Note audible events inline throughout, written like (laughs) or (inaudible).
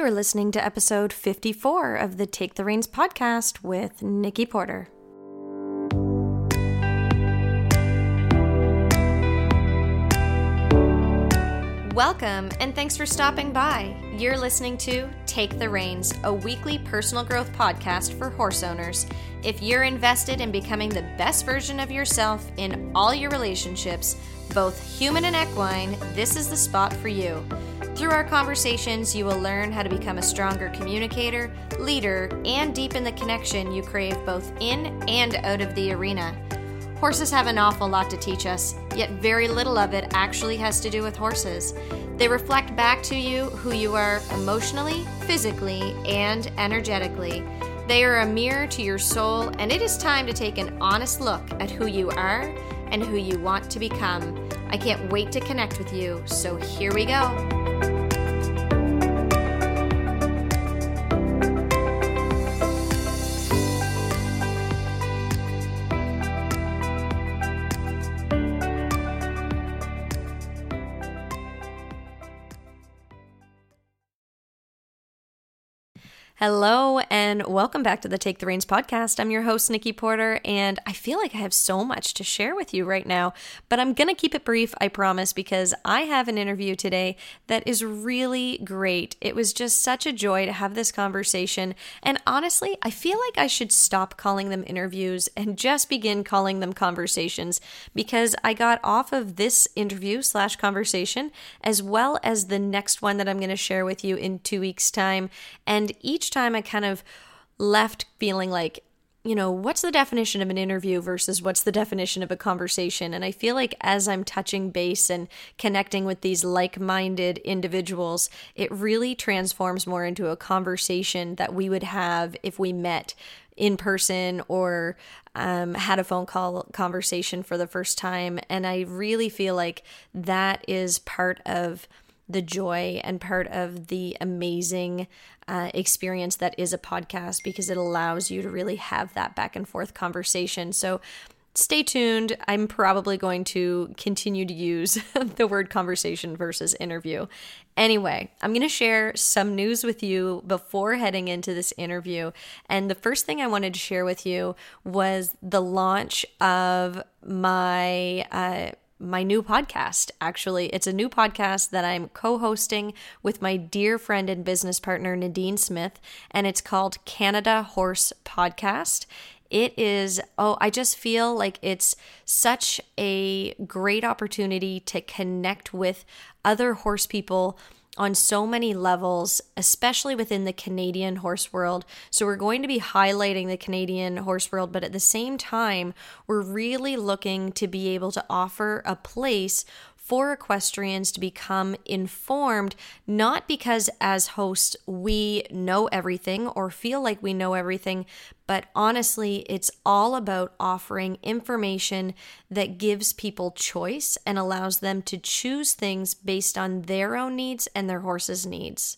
You're listening to episode 54 of the Take the Reins podcast with Nikki Porter. Welcome and thanks for stopping by. You're listening to Take the Reins, a weekly personal growth podcast for horse owners. If you're invested in becoming the best version of yourself in all your relationships, both human and equine, this is the spot for you. Through our conversations, you will learn how to become a stronger communicator, leader, and deepen the connection you crave both in and out of the arena. Horses have an awful lot to teach us, yet very little of it actually has to do with horses. They reflect back to you who you are emotionally, physically, and energetically. They are a mirror to your soul, and it is time to take an honest look at who you are and who you want to become. I can't wait to connect with you, so here we go. Hello, and welcome back to the Take the Reins podcast. I'm your host, Nikki Porter, and I feel like I have so much to share with you right now, but I'm going to keep it brief, I promise, because I have an interview today that is really great. It was just such a joy to have this conversation, and honestly, I feel like I should stop calling them interviews and just begin calling them conversations because I got off of this interview slash conversation as well as the next one that I'm going to share with you in two weeks' time, and each time I kind of left feeling like, you know, what's the definition of an interview versus what's the definition of a conversation? And I feel like as I'm touching base and connecting with these like minded individuals, it really transforms more into a conversation that we would have if we met in person or um, had a phone call conversation for the first time. And I really feel like that is part of the joy and part of the amazing uh, experience that is a podcast because it allows you to really have that back and forth conversation. So, stay tuned. I'm probably going to continue to use (laughs) the word conversation versus interview. Anyway, I'm going to share some news with you before heading into this interview. And the first thing I wanted to share with you was the launch of my. Uh, my new podcast. Actually, it's a new podcast that I'm co hosting with my dear friend and business partner, Nadine Smith, and it's called Canada Horse Podcast. It is, oh, I just feel like it's such a great opportunity to connect with other horse people on so many levels, especially within the Canadian horse world. So, we're going to be highlighting the Canadian horse world, but at the same time, we're really looking to be able to offer a place for equestrians to become informed, not because as hosts we know everything or feel like we know everything, but honestly, it's all about offering information that gives people choice and allows them to choose things based on their own needs and their horse's needs.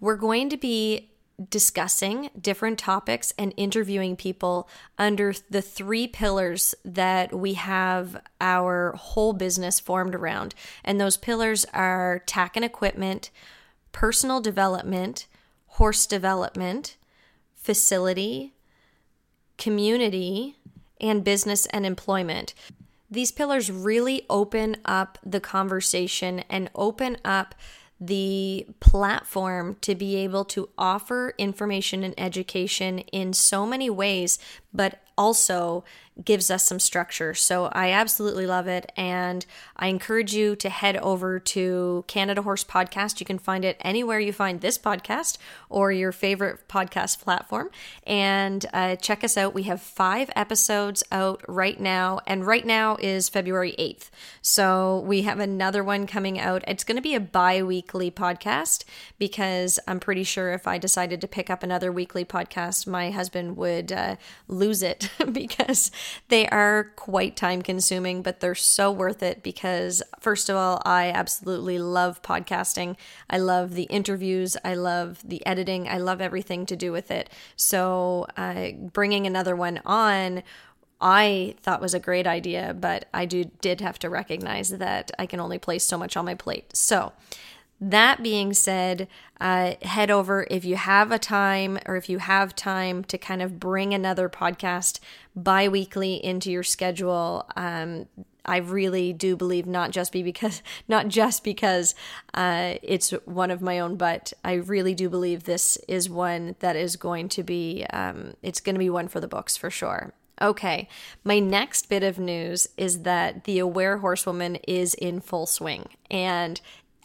We're going to be discussing different topics and interviewing people under the three pillars that we have our whole business formed around. And those pillars are tack and equipment, personal development, horse development, facility, community, and business and employment. These pillars really open up the conversation and open up the platform to be able to offer information and education in so many ways, but also gives us some structure. So I absolutely love it. And I encourage you to head over to Canada Horse Podcast. You can find it anywhere you find this podcast or your favorite podcast platform. And uh, check us out. We have five episodes out right now. And right now is February 8th. So we have another one coming out. It's going to be a bi weekly podcast because I'm pretty sure if I decided to pick up another weekly podcast, my husband would uh, lose it (laughs) because they are quite time consuming, but they're so worth it because, first of all, I absolutely love podcasting. I love the interviews. I love the editing. I love everything to do with it. So, uh, bringing another one on I thought was a great idea, but I do did have to recognize that I can only place so much on my plate. So, that being said, uh, head over if you have a time or if you have time to kind of bring another podcast bi weekly into your schedule. Um, I really do believe not just be because (laughs) not just because uh, it's one of my own, but I really do believe this is one that is going to be um, it's going to be one for the books for sure. Okay, my next bit of news is that the Aware Horsewoman is in full swing, and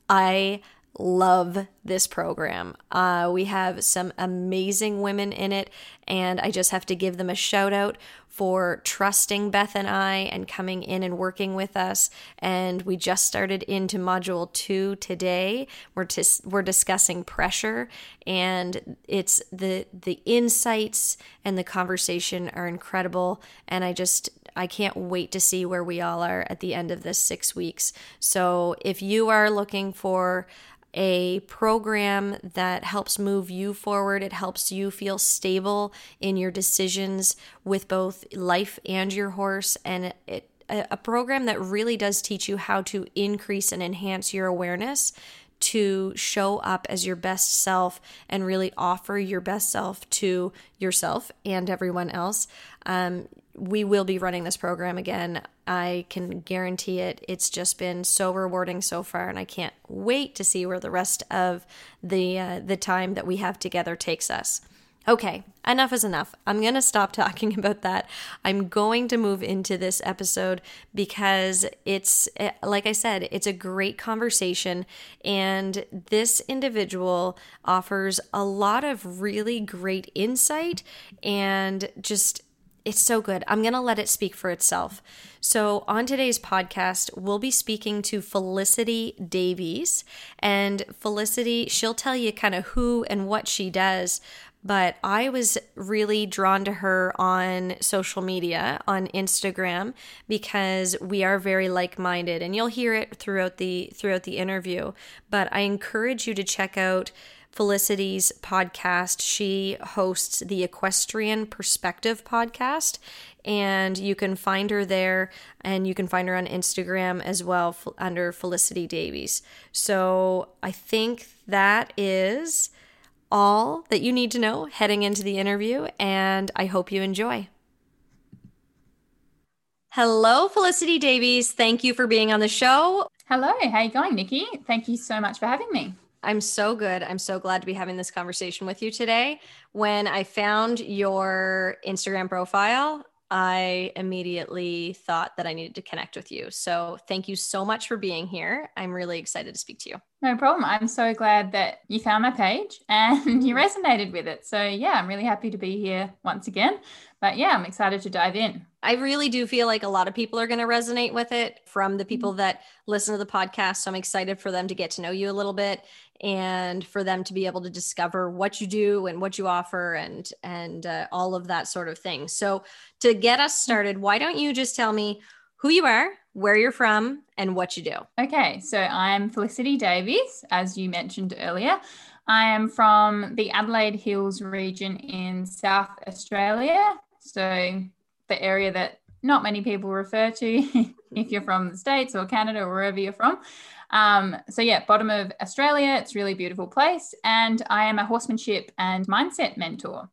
I love this program. Uh, we have some amazing women in it, and I just have to give them a shout out for trusting Beth and I and coming in and working with us. And we just started into module two today. We're tis- we're discussing pressure, and it's the the insights and the conversation are incredible. And I just I can't wait to see where we all are at the end of this six weeks. So if you are looking for a program that helps move you forward. It helps you feel stable in your decisions with both life and your horse. And it, a program that really does teach you how to increase and enhance your awareness to show up as your best self and really offer your best self to yourself and everyone else. Um, we will be running this program again. I can guarantee it. It's just been so rewarding so far, and I can't wait to see where the rest of the uh, the time that we have together takes us. Okay, enough is enough. I'm going to stop (laughs) talking about that. I'm going to move into this episode because it's, eh, like I said, it's a great conversation. And this individual offers a lot of really great insight and just it's so good. I'm going to let it speak for itself. So, on today's podcast, we'll be speaking to Felicity Davies. And Felicity, she'll tell you kind of who and what she does. But I was really drawn to her on social media, on Instagram, because we are very like-minded, and you'll hear it throughout the throughout the interview. But I encourage you to check out Felicity's podcast. She hosts the Equestrian Perspective podcast, and you can find her there and you can find her on Instagram as well under Felicity Davies. So I think that is all that you need to know heading into the interview, and I hope you enjoy. Hello, Felicity Davies. Thank you for being on the show. Hello, how are you going, Nikki? Thank you so much for having me. I'm so good. I'm so glad to be having this conversation with you today. When I found your Instagram profile, I immediately thought that I needed to connect with you. So thank you so much for being here. I'm really excited to speak to you. No problem. I'm so glad that you found my page (laughs) and you resonated with it. So yeah, I'm really happy to be here once again. But yeah, I'm excited to dive in. I really do feel like a lot of people are going to resonate with it from the people mm-hmm. that listen to the podcast. So I'm excited for them to get to know you a little bit and for them to be able to discover what you do and what you offer and and uh, all of that sort of thing. So to get us started, why don't you just tell me who you are, where you're from, and what you do? Okay, so I'm Felicity Davies, as you mentioned earlier. I am from the Adelaide Hills region in South Australia. So the area that not many people refer to (laughs) if you're from the States or Canada or wherever you're from. Um, so, yeah, bottom of Australia. It's a really beautiful place. And I am a horsemanship and mindset mentor.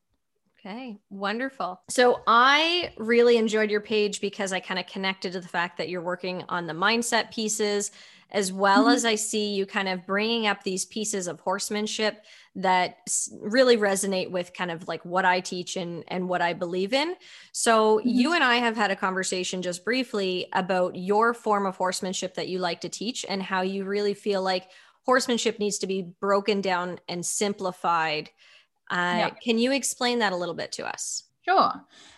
Okay, wonderful. So I really enjoyed your page because I kind of connected to the fact that you're working on the mindset pieces as well mm-hmm. as I see you kind of bringing up these pieces of horsemanship that really resonate with kind of like what I teach and and what I believe in. So mm-hmm. you and I have had a conversation just briefly about your form of horsemanship that you like to teach and how you really feel like horsemanship needs to be broken down and simplified. Uh, yeah. Can you explain that a little bit to us? Sure.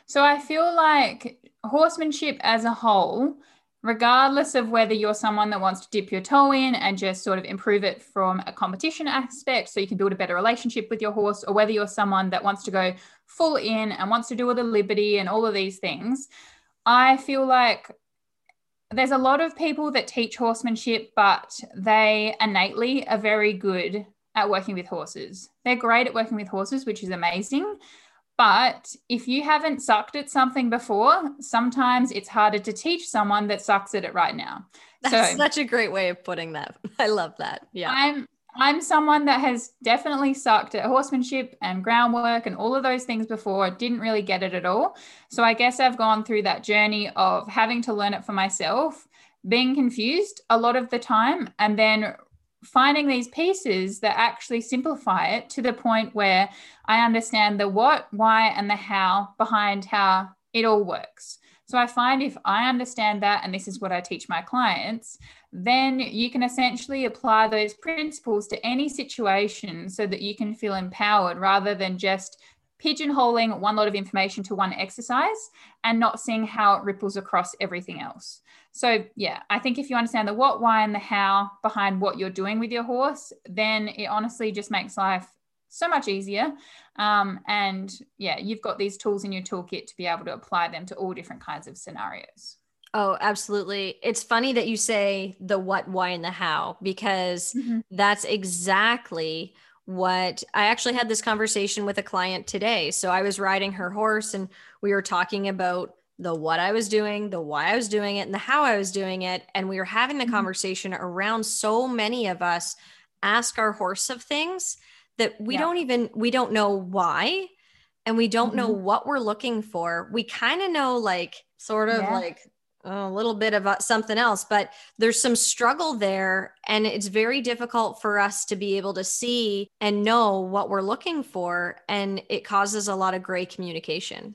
So I feel like horsemanship as a whole regardless of whether you're someone that wants to dip your toe in and just sort of improve it from a competition aspect so you can build a better relationship with your horse, or whether you're someone that wants to go full in and wants to do all the liberty and all of these things, I feel like there's a lot of people that teach horsemanship, but they innately are very good at working with horses. They're great at working with horses, which is amazing. But if you haven't sucked at something before, sometimes it's harder to teach someone that sucks at it right now. That's so, such a great way of putting that. (laughs) I love that. Yeah. I'm I'm someone that has definitely sucked at horsemanship and groundwork and all of those things before, didn't really get it at all. So I guess I've gone through that journey of having to learn it for myself, being confused a lot of the time, and then finding these pieces that actually simplify it to the point where I understand the what, why, and the how behind how it all works. So I find if I understand that, and this is what I teach my clients, then you can essentially apply those principles to any situation so that you can feel empowered rather than just pigeonholing one lot of information to one exercise and not seeing how it ripples across everything else. So, yeah, I think if you understand the what, why, and the how behind what you're doing with your horse, then it honestly just makes life so much easier. Um, and yeah, you've got these tools in your toolkit to be able to apply them to all different kinds of scenarios. Oh, absolutely. It's funny that you say the what, why, and the how, because mm-hmm. that's exactly what I actually had this conversation with a client today. So I was riding her horse and we were talking about the what I was doing, the why I was doing it, and the how I was doing it. And we were having the mm-hmm. conversation around so many of us ask our horse of things that we yeah. don't even we don't know why and we don't mm-hmm. know what we're looking for. We kind of know like sort of yeah. like a little bit of uh, something else, but there's some struggle there. And it's very difficult for us to be able to see and know what we're looking for. And it causes a lot of gray communication.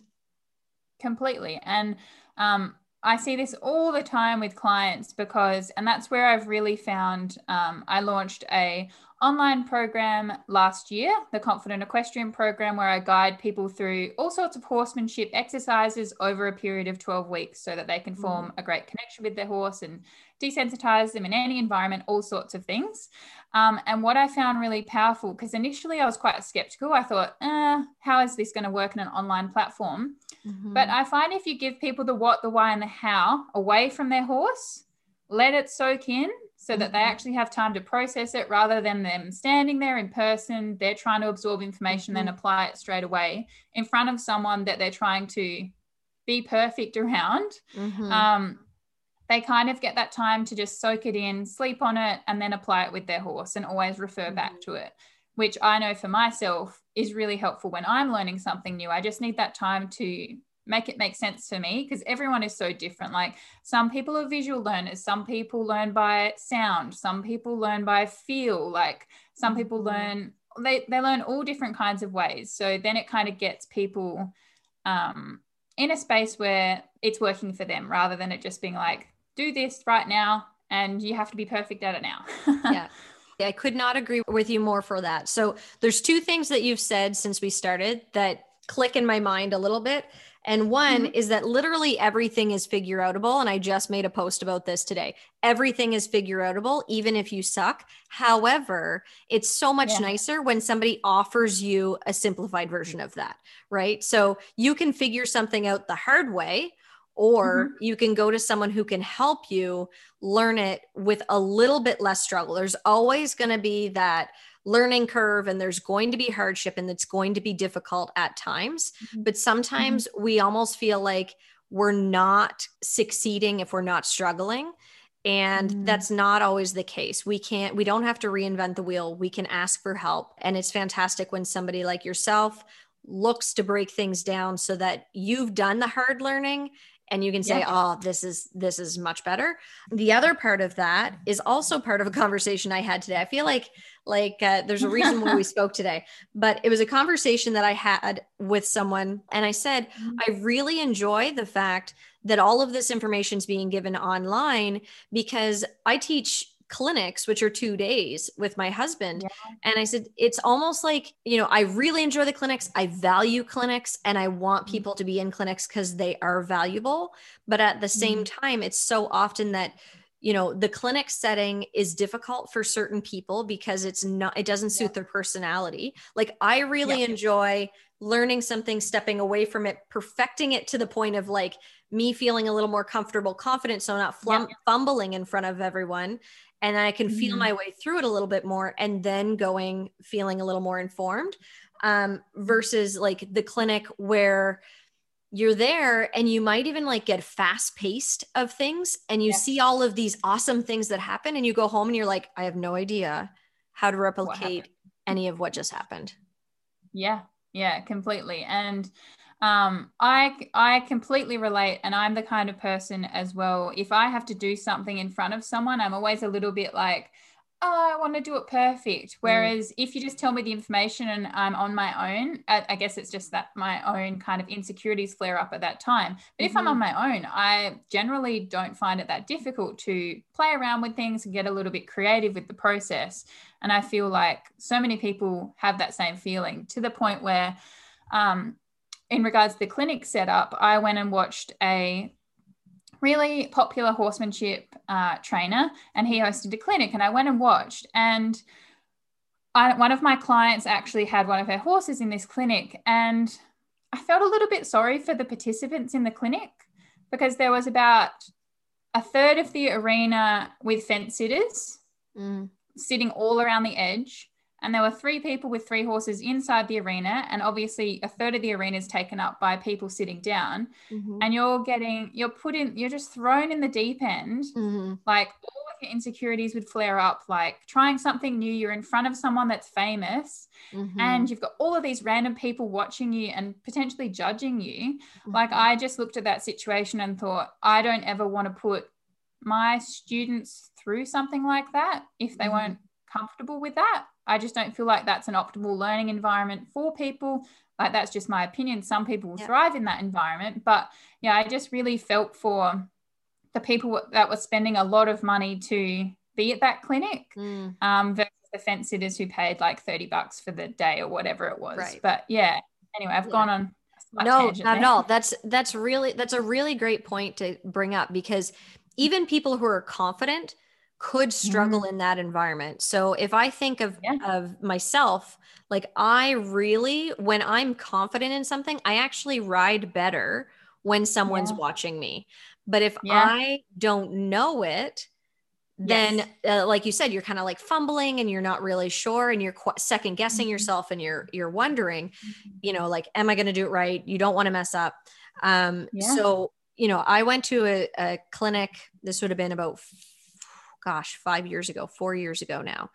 Completely. And um, I see this all the time with clients because, and that's where I've really found um, I launched a online program last year, the Confident Equestrian program, where I guide people through all sorts of horsemanship exercises over a period of 12 weeks so that they can form mm. a great connection with their horse and desensitize them in any environment, all sorts of things. Um, and what I found really powerful, because initially I was quite skeptical, I thought, eh, how is this going to work in an online platform? Mm-hmm. But I find if you give people the what, the why, and the how away from their horse, let it soak in so that they mm-hmm. actually have time to process it rather than them standing there in person. They're trying to absorb information, mm-hmm. then apply it straight away in front of someone that they're trying to be perfect (laughs) around. Mm-hmm. Um, they kind of get that time to just soak it in, sleep on it, and then apply it with their horse and always refer mm-hmm. back to it, which I know for myself is really helpful when I'm learning something new. I just need that time to make it make sense for me because everyone is so different like some people are visual learners some people learn by sound some people learn by feel like some people mm-hmm. learn they, they learn all different kinds of ways so then it kind of gets people um, in a space where it's working for them rather than it just being like do this right now and you have to be perfect at it now (laughs) yeah I could not agree with you more for that. So there's two things that you've said since we started that click in my mind a little bit. And one mm-hmm. is that literally everything is figure outable. And I just made a post about this today. Everything is figure outable, even if you suck. However, it's so much yeah. nicer when somebody offers you a simplified version of that, right? So you can figure something out the hard way, or mm-hmm. you can go to someone who can help you learn it with a little bit less struggle. There's always going to be that learning curve and there's going to be hardship and it's going to be difficult at times. Mm-hmm. But sometimes mm-hmm. we almost feel like we're not succeeding if we're not struggling. And mm-hmm. that's not always the case. We can't, we don't have to reinvent the wheel. We can ask for help. And it's fantastic when somebody like yourself looks to break things down so that you've done the hard learning and you can say yeah. oh this is this is much better the other part of that is also part of a (laughs) conversation i had today i feel like like uh, there's a reason why we (laughs) spoke today but it was a conversation that i had with someone and i said mm-hmm. i really enjoy the fact that all of this information is being given online because i teach clinics, which are two days with my husband. Yeah. And I said, it's almost like, you know, I really enjoy the clinics. I value clinics and I want mm-hmm. people to be in clinics because they are valuable. But at the same mm-hmm. time, it's so often that, you know, the clinic setting is difficult for certain people because it's not, it doesn't suit yeah. their personality. Like I really yeah. enjoy learning something, stepping away from it, perfecting it to the point of like, me feeling a little more comfortable, confident, so not flum- yeah. fumbling in front of everyone and I can feel mm-hmm. my way through it a little bit more and then going feeling a little more informed um, versus like the clinic where you're there and you might even like get fast paced of things and you see all of these awesome things that happen and you go home and you're like I have no idea how to replicate any of what just happened. Yeah, yeah, completely. And um, I I completely relate, and I'm the kind of person as well. If I have to do something in front of someone, I'm always a little bit like, oh, I want to do it perfect. Mm. Whereas mm. if you just tell me the information and I'm on my own, I, guess it's just that my own kind of insecurities flare up at that time. But mm-hmm. if I'm on mm-hmm. my own, I generally don't find it that difficult to play around with things and get a little bit creative with the process. And I feel like so many people have that same feeling to the point where, um, in regards to the clinic setup, I went and watched a really popular horsemanship uh, trainer, and he hosted a clinic. And I went and watched, and I, one of my clients actually had one of her horses in this clinic, and I felt a little bit sorry for the participants in the clinic because there was about a third of the arena with fence sitters mm. sitting all around the edge and there were three people with three horses inside the arena and obviously a third of the arena is taken up by people sitting down mm-hmm. and you're getting you're put in you're just thrown in the deep end mm-hmm. like all of your insecurities would flare up like trying something new you're in front of someone that's famous mm-hmm. and you've got all of these random people watching you and potentially judging you like mm-hmm. i just looked at that situation and thought i don't ever want to put my students through something like that if they mm-hmm. Comfortable with that I just don't feel like that's an optimal learning environment for people. Like that's just my opinion. Some people will yeah. thrive in that environment, but yeah, I just really felt for the people that were spending a lot of money to be at that clinic mm. um, versus the fence sitters who paid like 30 bucks for the day or whatever it was. Right. But yeah, anyway, I've yeah. gone on. No, not there. at all. That's that's really that's a really great point to bring up because even people who are confident could struggle mm. in that environment. So if I think of yeah. of myself, like I really when I'm confident in something, I actually ride better when someone's yeah. watching me. But if yeah. I don't know it, then yes. uh, like you said you're kind of like fumbling and you're not really sure and you're qu- second guessing mm-hmm. yourself and you're you're wondering mm-hmm. you know like am i going to do it right you don't want to mess up um so you know i went to a, a clinic this would have been about gosh, five years ago, four years ago now.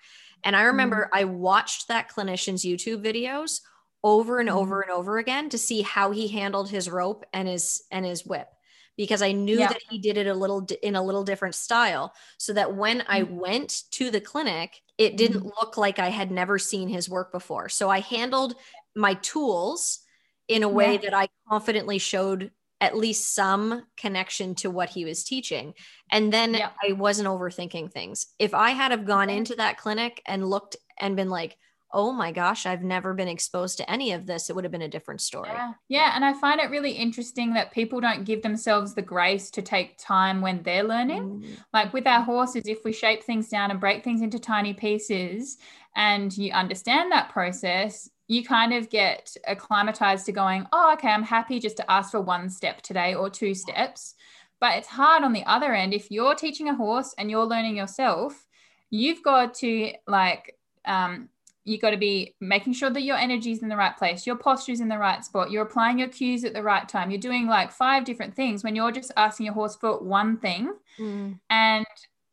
And I remember mm. I watched that clinician's YouTube videos over and mm. over and over again to see how he handled his rope and his and his whip because I knew yeah. that he did it a little in a little different style so that when I mm. went to the clinic it didn't mm. look like I had never seen his work before. So I handled my tools in a way yeah. that I confidently showed at least some connection to what he was teaching and then yeah. i wasn't overthinking things if i had have gone into that clinic and looked and been like oh my gosh i've never been exposed to any of this it would have been a different story yeah. yeah and i find it really interesting that people don't give themselves the grace to take time when they're learning mm. like with our horses if we shape things down and break things into tiny pieces and you understand that process you kind of get acclimatized to going, oh, okay, I'm happy just to ask for one step today or two steps. But it's hard on the other end. If you're teaching a horse and you're learning yourself, you've got to like, um, you've got to be making sure that your energy is in the right place, your posture is in the right spot, you're applying your cues at the right time. You're doing like five different things when you're just asking your horse for one thing mm. and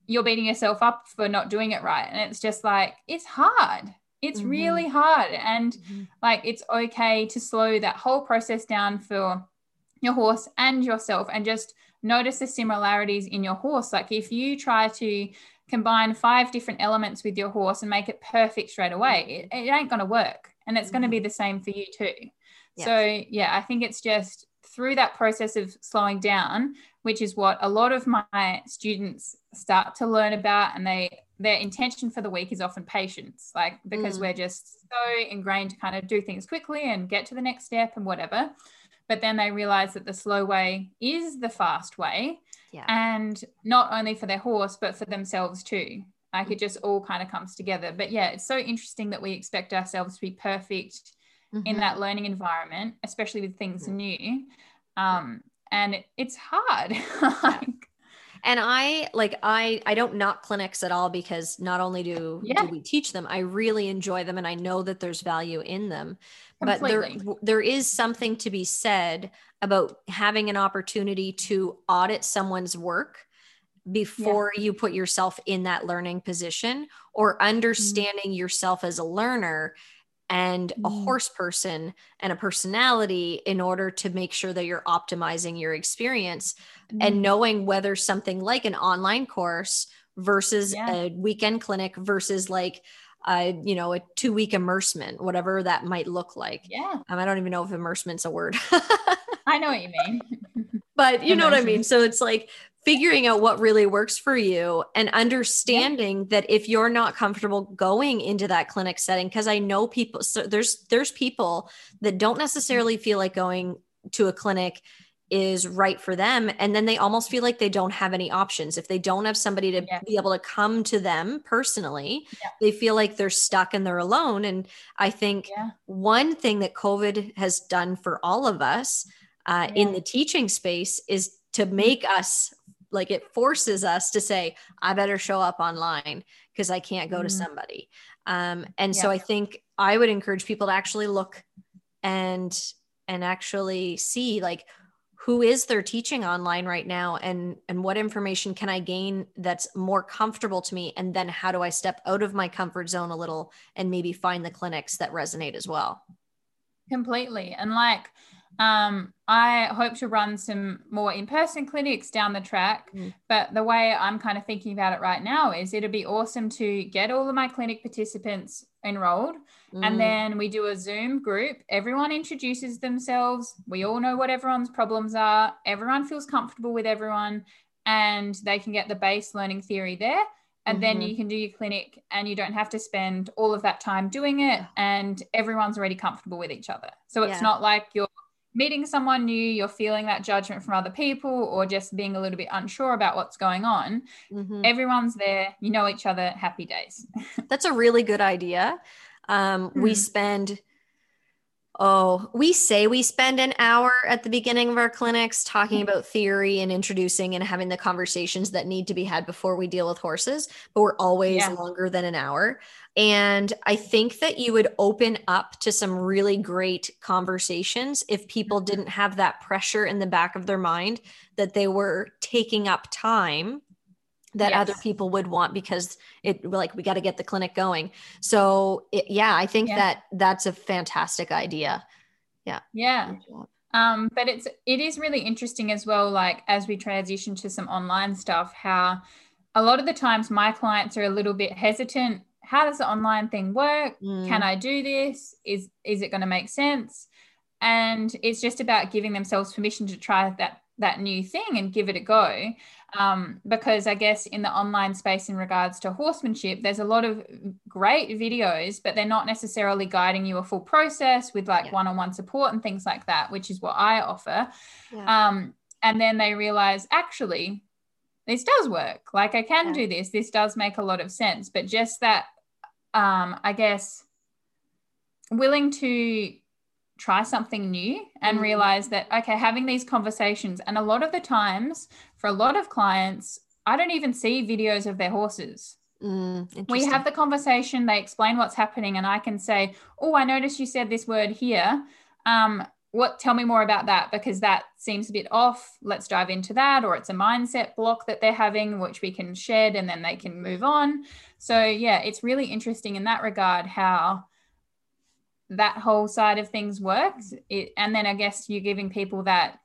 you're beating yourself up for not doing it right. And it's just like, it's hard. It's mm-hmm. really hard. And mm-hmm. like, it's okay to slow that whole process down for your horse and yourself and just notice the similarities in your horse. Like, if you try to combine five different elements with your horse and make it perfect straight away, it, it ain't going to work. And it's mm-hmm. going to be the same for you too. Yes. So, yeah, I think it's just through that process of slowing down, which is what a lot of my students start to learn about and they their intention for the week is often patience, like because mm. we're just so ingrained to kind of do things quickly and get to the next step and whatever. But then they realize that the slow way is the fast way. Yeah. And not only for their horse, but for themselves too. Like it just all kind of comes together. But yeah, it's so interesting that we expect ourselves to be perfect mm-hmm. in that learning environment, especially with things mm-hmm. new. Um, and it, it's hard. (laughs) like, and i like i i don't knock clinics at all because not only do, yeah. do we teach them i really enjoy them and i know that there's value in them Completely. but there there is something to be said about having an opportunity to audit someone's work before yeah. you put yourself in that learning position or mm-hmm. understanding mm. yourself as a learner and mm. a horse person and a personality in order to make sure that you're optimizing your experience mm. and knowing whether something like an online course versus yeah. a weekend clinic versus like a you know a two week immersement whatever that might look like yeah um, i don't even know if immersement's a word (laughs) i know what you mean but you know what i mean so it's like figuring out what really works for you and understanding yeah. that if you're not comfortable going into that clinic setting because i know people so there's there's people that don't necessarily feel like going to a clinic is right for them and then they almost feel like they don't have any options if they don't have somebody to yeah. be able to come to them personally yeah. they feel like they're stuck and they're alone and i think one thing that covid has done for all of us uh, in the teaching space is to mm-hmm. make us like it forces us to say i better show up online because i can't go mm-hmm. to somebody. Um, and so i think i would encourage people to actually look and and actually see like who is their teaching online right now and and what information can i gain that's more comfortable to me? And then how do i step out of my comfort zone a little and maybe find the clinics that resonate as well? Completely. And like um, I hope to run some more in person clinics down the track. Mm. But the way I'm kind of thinking about it right now is it'd be awesome to get all of my clinic participants enrolled. Mm. And then we do a Zoom group. Everyone introduces themselves. We all know what everyone's problems are. Everyone feels comfortable with everyone. And they can get the base learning theory there and mm-hmm. then you can do your clinic and you don't have to spend all of that time doing it and everyone's already comfortable with each other so it's yeah. not like you're meeting someone new, you're feeling that judgment from other people, or just being a little bit unsure about what's going on, mm-hmm. everyone's there, you know each other, happy days. (laughs) That's a really good idea. Um, mm-hmm. We hmm. spend Oh, we say we spend an hour at the beginning of our clinics talking about theory and introducing and having the conversations that need to be had before we deal with horses, but we're always yeah. longer than an hour. And I think that you would open up to some really great conversations if people mm-hmm. didn't have that pressure in the back of their mind that they were taking up time that yes. other people would want because it like we got to get the clinic going. So it, yeah i think yeah. that that's a fantastic idea. Yeah. Yeah. Um, but it's it is really interesting as well like as we transition to some online stuff how a lot of the times my clients are a little bit hesitant. How does the online thing work? Mm. can i do this? Is is it going to make sense? And it's just about giving themselves permission to try that that new thing and give it a go um, because I guess in the online space in regards to horsemanship, there's a lot of great videos, but they're not necessarily guiding you a full process with like yeah. one-on-one support and things like that, which is what I offer. Yeah. Um, and then they realize actually this does work. Like I can yeah. do this. This does make a lot of sense. But just that, um, I guess, willing to try something new and mm-hmm. realize that okay having these conversations and a lot of the times for a lot of clients i don't even see videos of their horses. Mm, we have the conversation they explain what's happening and i can say oh i noticed you said this word here. Um, what tell me more about that because that seems a bit off. Let's dive into that or it's a mindset block that they're having which we can shed and then they can move on. So yeah it's really interesting in that regard how that whole side of things works. It, and then i guess you're giving people that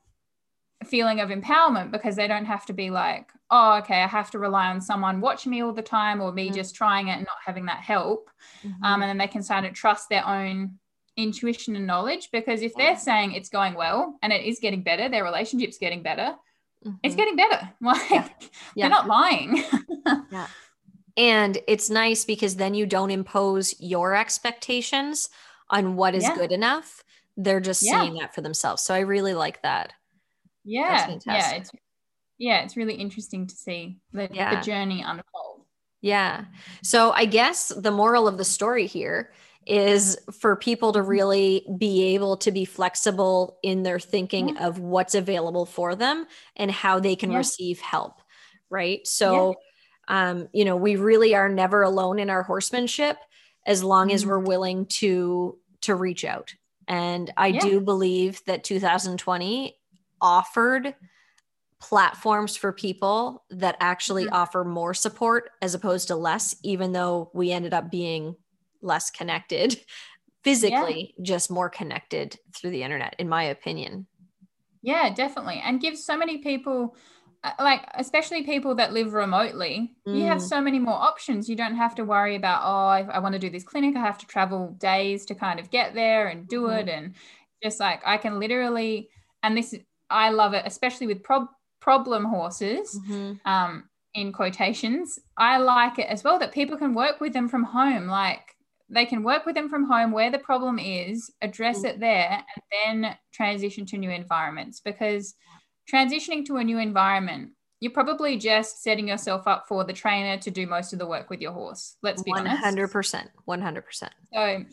feeling of empowerment because they don't have to be like oh okay i have to rely on someone watching me all the time or me mm-hmm. just trying it and not having that help mm-hmm. um, and then they can start to trust their own intuition and knowledge because if they're saying it's going well and it is getting better their relationship's getting better mm-hmm. it's getting better (laughs) like yeah. Yeah. they're not lying (laughs) yeah and it's nice because then you don't impose your expectations on what is yeah. good enough. They're just seeing that for themselves. So I really like that. Yeah. Yeah. It's yeah, it's really interesting to see the, yeah. the journey unfold. Yeah. So I guess the moral of the story here is for people to really be able to be flexible in their thinking yeah. of what's available for them and how they can yeah. receive help. Right. So, um, you know, we really are never alone in our horsemanship as long mm-hmm. as we're willing to to reach out. And I do believe that 2020 offered platforms for people that actually Mhm. offer more support as opposed to less, even though we ended up being less connected (laughs) physically, just more connected through the internet, in my opinion. Yeah, definitely. And gives so many people, uh, like, especially people that live remotely, you have Mm. so many more options. You don't have to worry about, oh, I want to do this clinic, I have to travel days to kind of get there and do Mhm. it. And just like, I can literally, and this, I love it, especially with prob- problem horses, um, in quotations. I like it as well that people can work with them from home. Like, they can work with them from home where the problem is, address Mm. it there, and then transition to new environments. Because transitioning to a new environment, you're probably just setting yourself up for the trainer to do most of the work with your horse. Let's be One honest. hundred percent. One hundred percent. So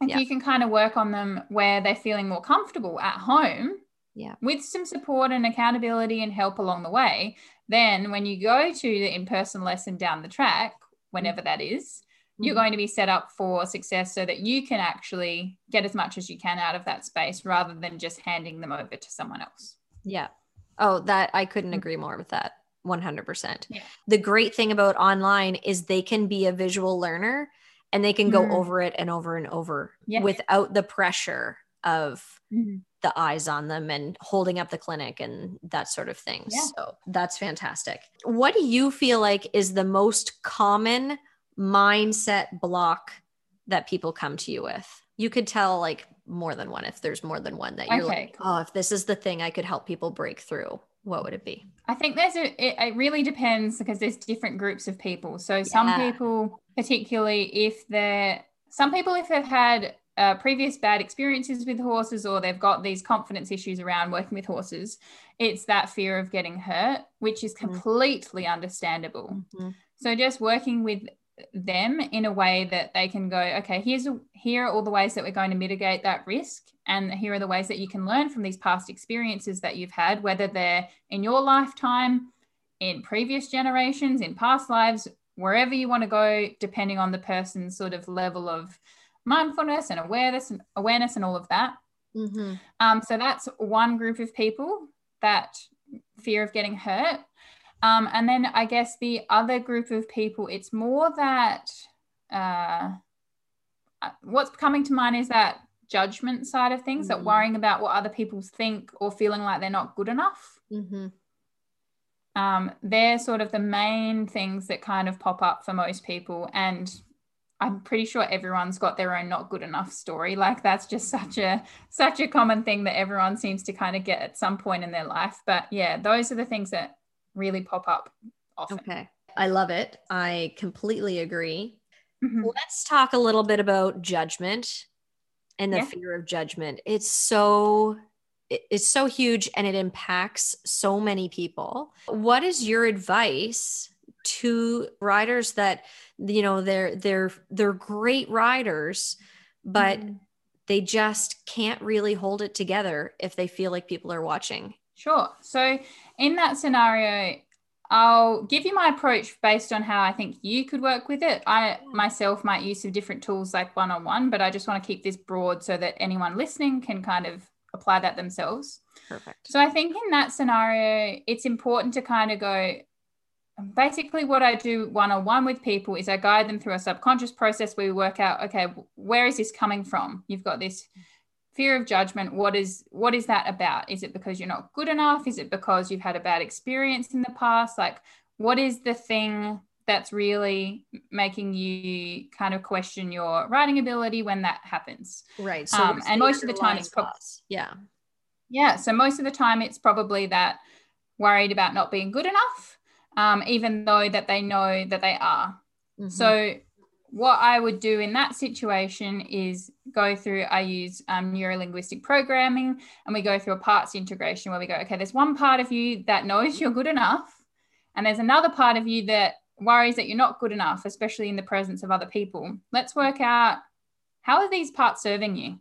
if Yeah. you can kind of work on them where they're feeling more comfortable at home, Yeah. with some support and accountability and help along the way, then when you go to the in-person lesson down the track, whenever that is, you're Mhm. going to be set up for success so that you can actually get as much as you can out of that space rather than just handing them over to someone else. Yeah. Oh, that I couldn't Mm. agree more with that. 100%. Yeah. The great thing about online is they can be a visual learner and they can go Mm. over it and over and over Yeah. without the pressure of the eyes on them and holding up the clinic and that sort of thing. Yeah. So that's fantastic. What do you feel like is the most common mindset block that people come to you with? You could tell like more than one if there's more than one that you're Okay, like, oh, if this is the thing I could help people break through, what would it be? I think there's a, it, it really depends because there's different groups of people. So some people, particularly if they're, some people, if they've had uh, previous bad experiences with horses or they've got these confidence issues around working with horses, it's that fear of getting hurt, which is Mhm. completely understandable. So just working with them in a way that they can go, okay, here's a, here are all the ways that we're going to mitigate that risk, and here are the ways that you can learn from these past experiences that you've had, whether they're in your lifetime, in previous generations, in past lives, wherever you want to go, depending on the person's sort of level of mindfulness and awareness and awareness and all of that. Mm-hmm. Um, so that's one group of people that fear of getting hurt. Um, and then I guess the other group of people, it's more that uh, uh, what's coming to mind is that judgment side of things, that Mhm. worrying about what other people think or feeling like they're not good enough. Mm-hmm. Um, they're sort of the main things that kind of pop up for most people. And I'm pretty sure everyone's got their own not good enough story. Like that's just such a such a common thing that everyone seems to kind of get at some point in their life. But yeah, those are the things that really pop up often. Okay. I love it. I completely agree. Mhm. Let's talk a little bit about judgment and the Yeah. fear of judgment. It's so it's so huge and it impacts so many people. What is your advice to riders that you know they're they're they're great riders but Mhm. they just can't really hold it together if they feel like people are watching. Sure. So in that scenario, I'll give you my approach based on how I think you could work with it. I myself might use some different tools like one on one, but I just want to keep this broad so that anyone listening can kind of apply that themselves. Perfect. So I think in that scenario, it's important to kind of go. Basically, what I do one on one with people is I guide them through a subconscious process where we work out, okay, where is this coming from? You've got this fear of judgment. What is what is that about? Is it because you're not good enough? Is it because you've had a bad experience in the past? Like, what is the thing that's really making you kind of question your riding ability when that happens? Right. Um, and most of the time it's prob- cause? yeah. Yeah. So most of the time it's probably that worried about not being good enough, um, even though that they know that they are. Mhm. So what I would do in that situation is go through, I use um, neuro-linguistic programming and we go through a parts integration where we go, okay, there's one part of you that knows you're good enough. And there's another part of you that worries that you're not good enough, especially in the presence of other people. Let's work out how are these parts serving you?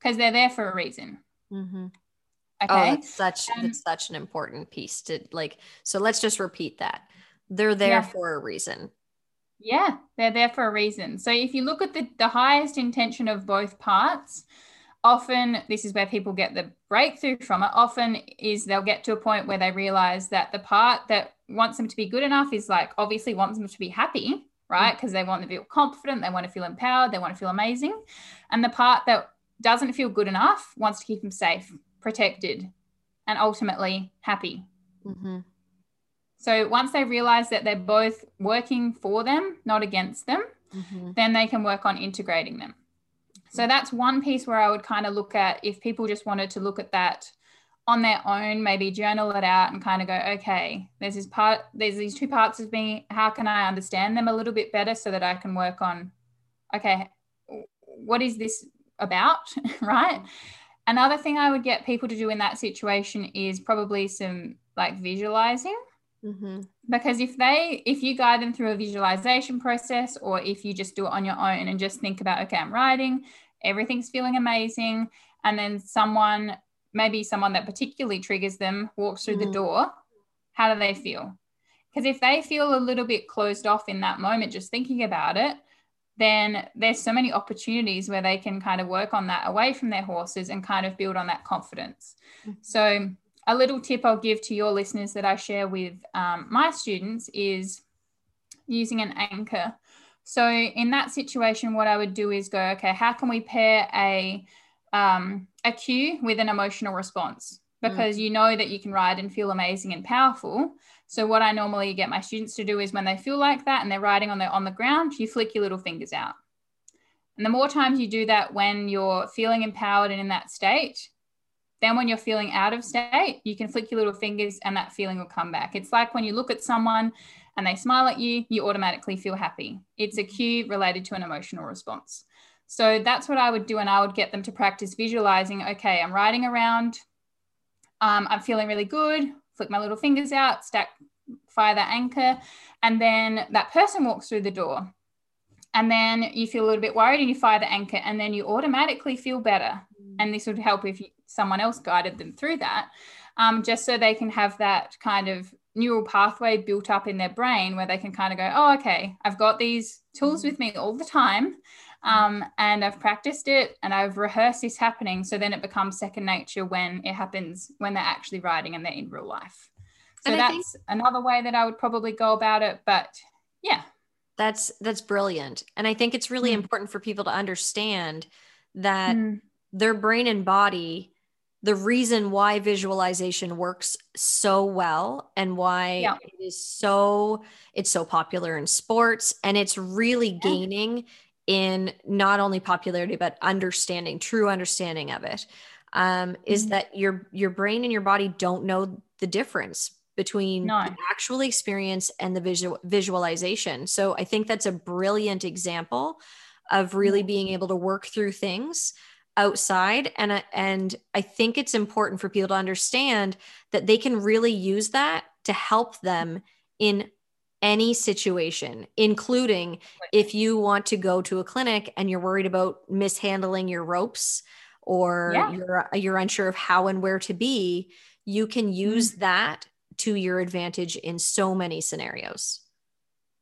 Because they're there for a reason. Mhm. Okay. Oh, that's such Um, that's such an important piece to like. So let's just repeat that. They're there Yeah. for a reason. Yeah, they're there for a reason. So if you look at the, the highest intention of both parts, often this is where people get the breakthrough from it often is they'll get to a point where they realize that the part that wants them to be good enough is like obviously wants them to be happy right because mm. they want to feel confident they want to feel empowered they want to feel amazing and the part that doesn't feel good enough wants to keep them safe protected and ultimately happy mm-hmm. so once they realize that they're both working for them not against them mm-hmm. then they can work on integrating them so that's one piece where I would kind of look at if people just wanted to look at that on their own, maybe journal it out and kind of go, okay, there's this part, there's these two parts of me. How can I understand them a little bit better so that I can work on, okay, what is this about? (laughs) right. Another thing I would get people to do in that situation is probably some like visualizing. Mm-hmm. Because if they, if you guide them through a visualization process, or if you just do it on your own and just think about, okay, I'm riding, everything's feeling amazing and then someone maybe someone that particularly triggers them walks through mm. the door how do they feel because if they feel a little bit closed off in that moment just thinking about it then there's so many opportunities where they can kind of work on that away from their horses and kind of build on that confidence mm. so a little tip i'll give to your listeners that i share with um, my students is using an anchor so in that situation, what I would do is go, okay, how can we pair a um, a cue with an emotional response? Because mm. you know that you can ride and feel amazing and powerful. So what I normally get my students to do is when they feel like that and they're riding on the on the ground, you flick your little fingers out. And the more times you do that when you're feeling empowered and in that state, then when you're feeling out of state, you can flick your little fingers and that feeling will come back. It's like when you look at someone and they smile at you, you automatically feel happy. It's a cue related to an emotional response. So that's what I would do. And I would get them to practice visualizing okay, I'm riding around, um, I'm feeling really good, flick my little fingers out, stack, fire that anchor. And then that person walks through the door. And then you feel a little bit worried and you fire the anchor, and then you automatically feel better. Mm. And this would help if you, someone else guided them through that, um, just so they can have that kind of neural pathway built up in their brain where they can kind of go, oh, okay, I've got these tools with me all the time. Um, and I've practiced it and I've rehearsed this happening. So then it becomes second nature when it happens when they're actually riding and they're in real life. So and that's think, another way that I would probably go about it. But yeah. That's that's brilliant. And I think it's really mm. important for people to understand that mm. their brain and body the reason why visualization works so well and why yeah. it is so it's so popular in sports and it's really yeah. In not only popularity but understanding true understanding of it um, mm-hmm. that your your brain and your body don't know the difference between no. the actual experience and the visual visualization so i think that's a brilliant example of really being able to work through things outside and and I think it's important for people to understand that they can really use that to help them in any situation including if you want to go to a clinic and you're worried about mishandling your ropes or yeah. you're you're unsure of how and where to be you can use mm-hmm. that to your advantage in so many scenarios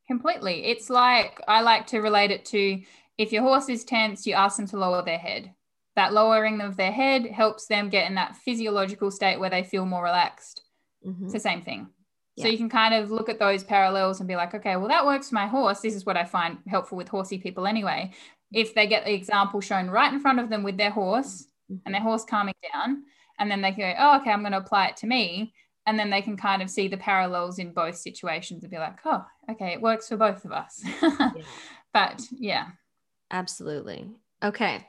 completely it's like i like to relate it to if your horse is tense you ask them to lower their head that lowering of their head helps them get in that physiological state where they feel more relaxed. Mm-hmm. It's the same thing. Yeah. So you can kind of look at those parallels and be like, okay, well, that works for my horse. This is what I find helpful with horsey people anyway. If they get the example shown right in front of them with their horse mm-hmm. and their horse calming down, and then they go, oh, okay, I'm going to apply it to me. And then they can kind of see the parallels in both situations and be like, oh, okay, it works for both of us. (laughs) yeah. But yeah. Absolutely. Okay.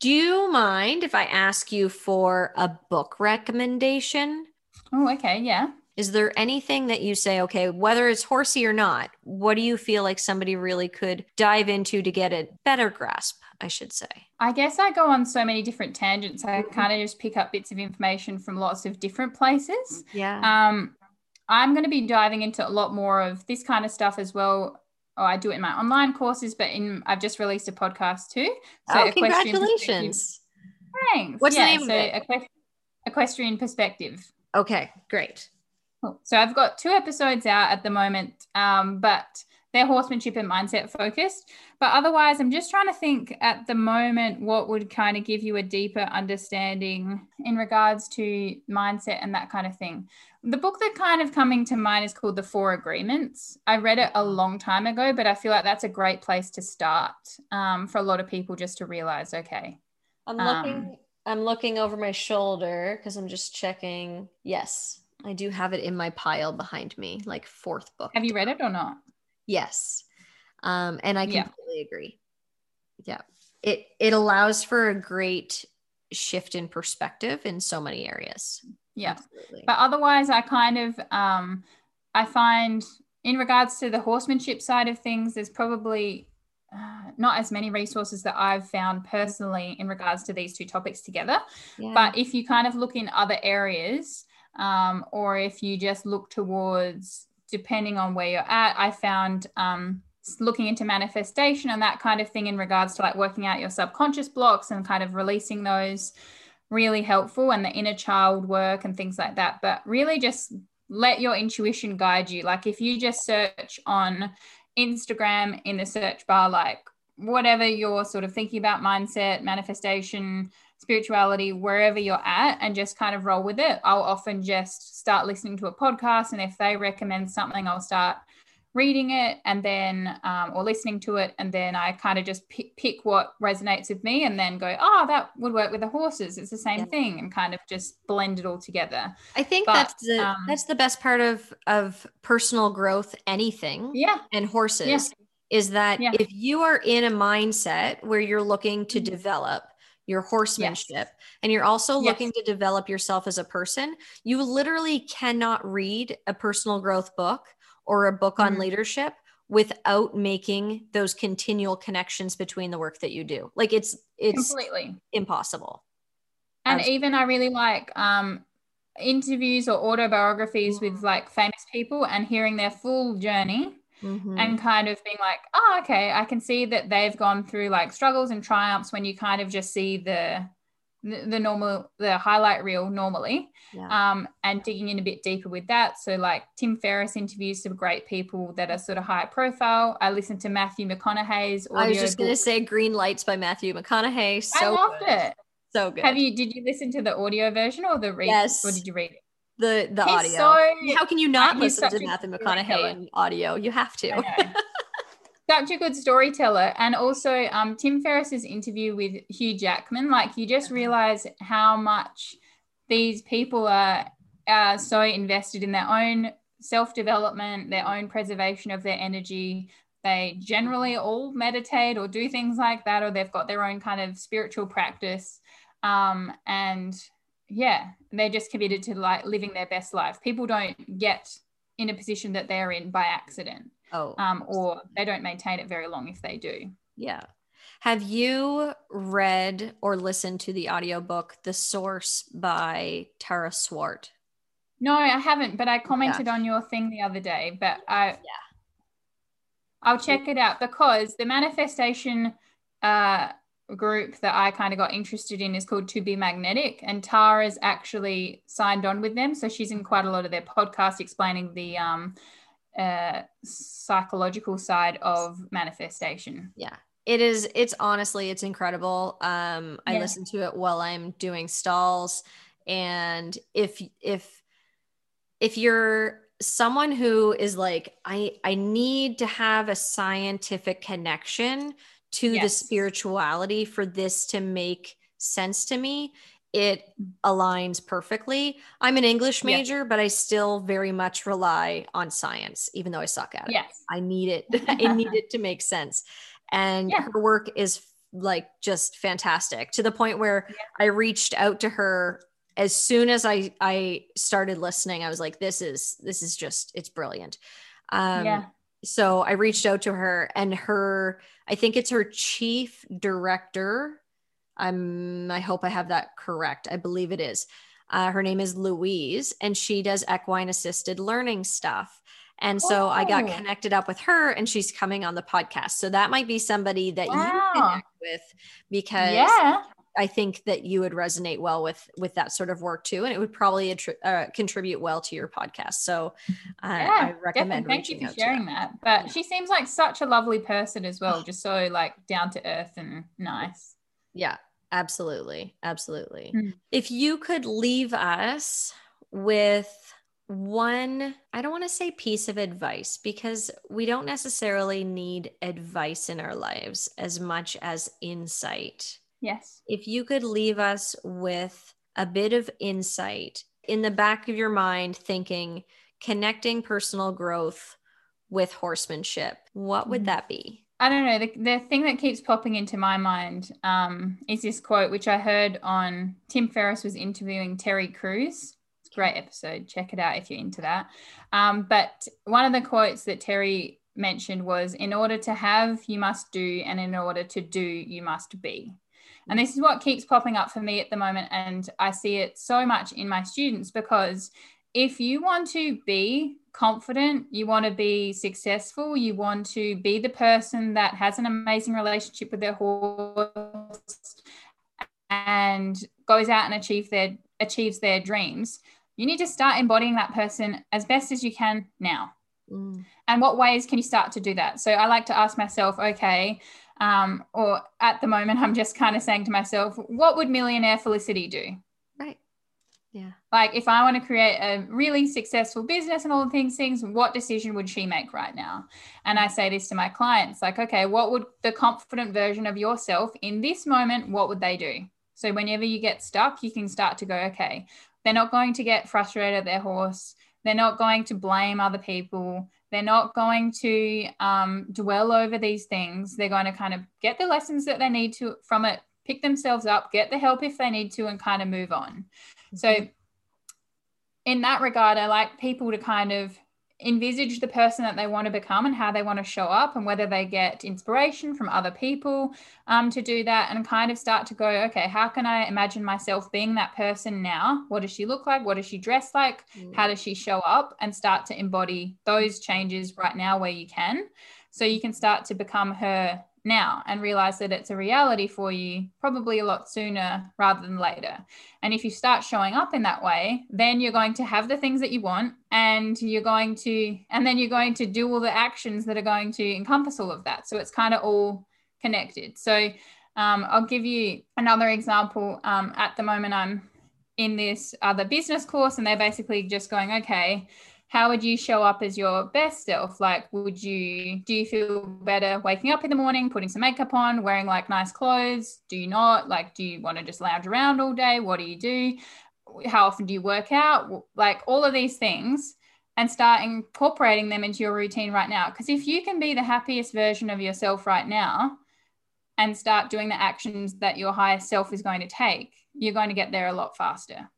Do you mind if I ask you for a book recommendation? Oh, okay. Yeah. Is there anything that you say, okay, whether it's horsey or not, what do you feel like somebody really could dive into to get a better grasp, I should say? I guess I go on so many different tangents. I mm-hmm. kind of just pick up bits of information from lots of different places. Yeah. Um, I'm going to be diving into a lot more of this kind of stuff as well oh, I do it in my online courses, but in I've just released a podcast too. So oh, congratulations! Thanks. What's yeah, the name so of it? Equestrian Perspective. Okay, great. Cool. So I've got two episodes out at the moment, um, but they're horsemanship and mindset focused. But otherwise, I'm just trying to think at the moment what would kind of give you a deeper understanding in regards to mindset and that kind of thing. The book that kind of coming to mind is called The Four Agreements. I read it a long time ago, but I feel like that's a great place to start um, for a lot of people just to realize, okay. I'm looking. Um, I'm looking over my shoulder because I'm just checking. Yes, I do have it in my pile behind me, like fourth book. Have you read it or not? Yes. Um, and I completely yeah. agree. Yeah. It it allows for a great shift in perspective in so many areas. Yeah. Absolutely. But otherwise I kind of um I find in regards to the horsemanship side of things, there's probably uh, not as many resources that I've found personally in regards to these two topics together. Yeah. But if you kind of look in other areas, um, or if you just look towards depending on where you're at. I found um, looking into manifestation and that kind of thing in regards to like working out your subconscious blocks and kind of releasing those really helpful and the inner child work and things like that. But really just let your intuition guide you. Like if you just search on Instagram in the search bar, like whatever you're sort of thinking about mindset, manifestation, spirituality wherever you're at and just kind of roll with it. I'll often just start listening to a podcast, and if they recommend something, I'll start reading it and then um, or listening to it and then i kind of just pick, pick, what resonates with me and then go oh that would work with the horses it's the same yeah. thing and kind of just blend it all together i think but, that's the um, that's the best part of of personal growth anything yeah and horses yeah. Is that yeah. if you are in a mindset where you're looking to mm-hmm. develop your horsemanship yes. and you're also yes. looking to develop yourself as a person you literally cannot read a personal growth book or a book mm-hmm. on leadership without making those continual connections between the work that you do like it's it's completely impossible and even i really like um interviews or autobiographies mm-hmm. with like famous people and hearing their full journey mm-hmm. and kind of being like, oh, okay, I can see that they've gone through like struggles and triumphs when you kind of just see the the, normal the highlight reel normally yeah. um and digging in a bit deeper with that so like tim ferriss interviews some great people that are sort of high profile i listened to matthew mcconaughey's i was just going to say green lights by matthew mcconaughey so i loved good. it so good have you did you listen to the audio version or the read yes. or did you read it the the he's audio. So, How can you not listen to Matthew McConaughey in audio? You have to. (laughs) such a good storyteller, and also um, Tim Ferriss's interview with Hugh Jackman. Like you just realize how much these people are are so invested in their own self development, their own preservation of their energy. They generally all meditate or do things like that, or they've got their own kind of spiritual practice. Um, and yeah, they're just committed to like living their best life. People don't get in a position that they're in by accident. Oh. Um, or they don't maintain it very long if they do. Yeah. Have you read or listened to the audiobook The Source by Tara Swart? No, I haven't, but I commented yeah. on your thing the other day, but I Yeah. I'll check it out because the manifestation uh group that I kind of got interested in is called To Be Magnetic, and Tara's actually signed on with them. So she's in quite a lot of their podcasts explaining the um, uh, psychological side of manifestation. Yeah. It is, it's honestly, it's incredible. Um, I yeah. listen to it while I'm doing stalls. And if, if, if you're someone who is like, I, I need to have a scientific connection to yes. the spirituality for this to make sense to me it aligns perfectly. I'm an English major, but I still very much rely on science, even though I suck at it. Yes. I need it. (laughs) I need it to make sense. And yeah. her work is like just fantastic to the point where yeah. I reached out to her as soon as I I started listening. I was like, this is this is just it's brilliant. Um, yeah so I reached out to her and her, I think it's her chief director. I'm, I hope I have that correct. I believe it is. Uh, her name is Louise, and she does equine assisted learning stuff. And so oh. I got oh. connected up with her, and she's coming on the podcast. So that might be somebody that wow. you connect with because yeah. I think that you would resonate well with with that sort of work too, and it would probably attri- uh, contribute well to your podcast. So, uh, yeah, I recommend. Thank you for sharing that. But she seems like such a lovely person as well, just so like down to earth and nice. Yeah, absolutely, absolutely. Mm. If you could leave us with one i don't want to say piece of advice because we don't necessarily need advice in our lives as much as insight yes if you could leave us with a bit of insight in the back of your mind thinking connecting personal growth with horsemanship what would mm. that be I don't know. The, the thing that keeps popping into my mind um, is this quote, which I heard on Tim Ferriss was interviewing Terry Crews great episode. Check it out if you're into that. Um, but one of the quotes that Terry mentioned was in order to have, you must do, and in order to do, you must be. And this is what keeps popping up for me at the moment. And I see it so much in my students because if you want to be confident, you want to be successful, you want to be the person that has an amazing relationship with their horse and goes out and achieve their achieves their dreams, you need to start embodying that person as best as you can now. Mm. And what ways can you start to do that? So I like to ask myself, okay, um, or at the moment, I'm just kind of saying to myself, what would millionaire Felicity do? Right. Yeah. Like if I want to create a really successful business and all the things, things, what decision would she make right now? And I say this to my clients, like, okay, what would the confident version of yourself in this moment, what would they do? So whenever you get stuck, you can start to go, okay, they're not going to get frustrated at their horse. They're not going to blame other people. They're not going to um, dwell over these things. They're going to kind of get the lessons that they need to from it, pick themselves up, get the help if they need to, and kind of move on. Mm-hmm. So, in that regard, I like people to kind of envisage the person that they want to become and how they want to show up and whether they get inspiration from other people um, to do that and kind of start to go okay how can i imagine myself being that person now? What does she look like? What does she dress like? Mm. how does she show up and start to embody those changes right now where you can? So you can start to become her now and realize that it's a reality for you probably a lot sooner rather than later. And if you start showing up in that way, then you're going to have the things that you want and you're going to, and then you're going to do all the actions that are going to encompass all of that. So it's kind of all connected. So um, I'll give you another example. Um, at the moment, I'm in this other business course and they're basically just going, okay, how would you show up as your best self? Like, would you do you feel better waking up in the morning, putting some makeup on, wearing like nice clothes? Do you not? Like, do you want to just lounge around all day? What do you do? How often do you work out? Like, all of these things and start incorporating them into your routine right now. Because if you can be the happiest version of yourself right now and start doing the actions that your higher self is going to take, you're going to get there a lot faster.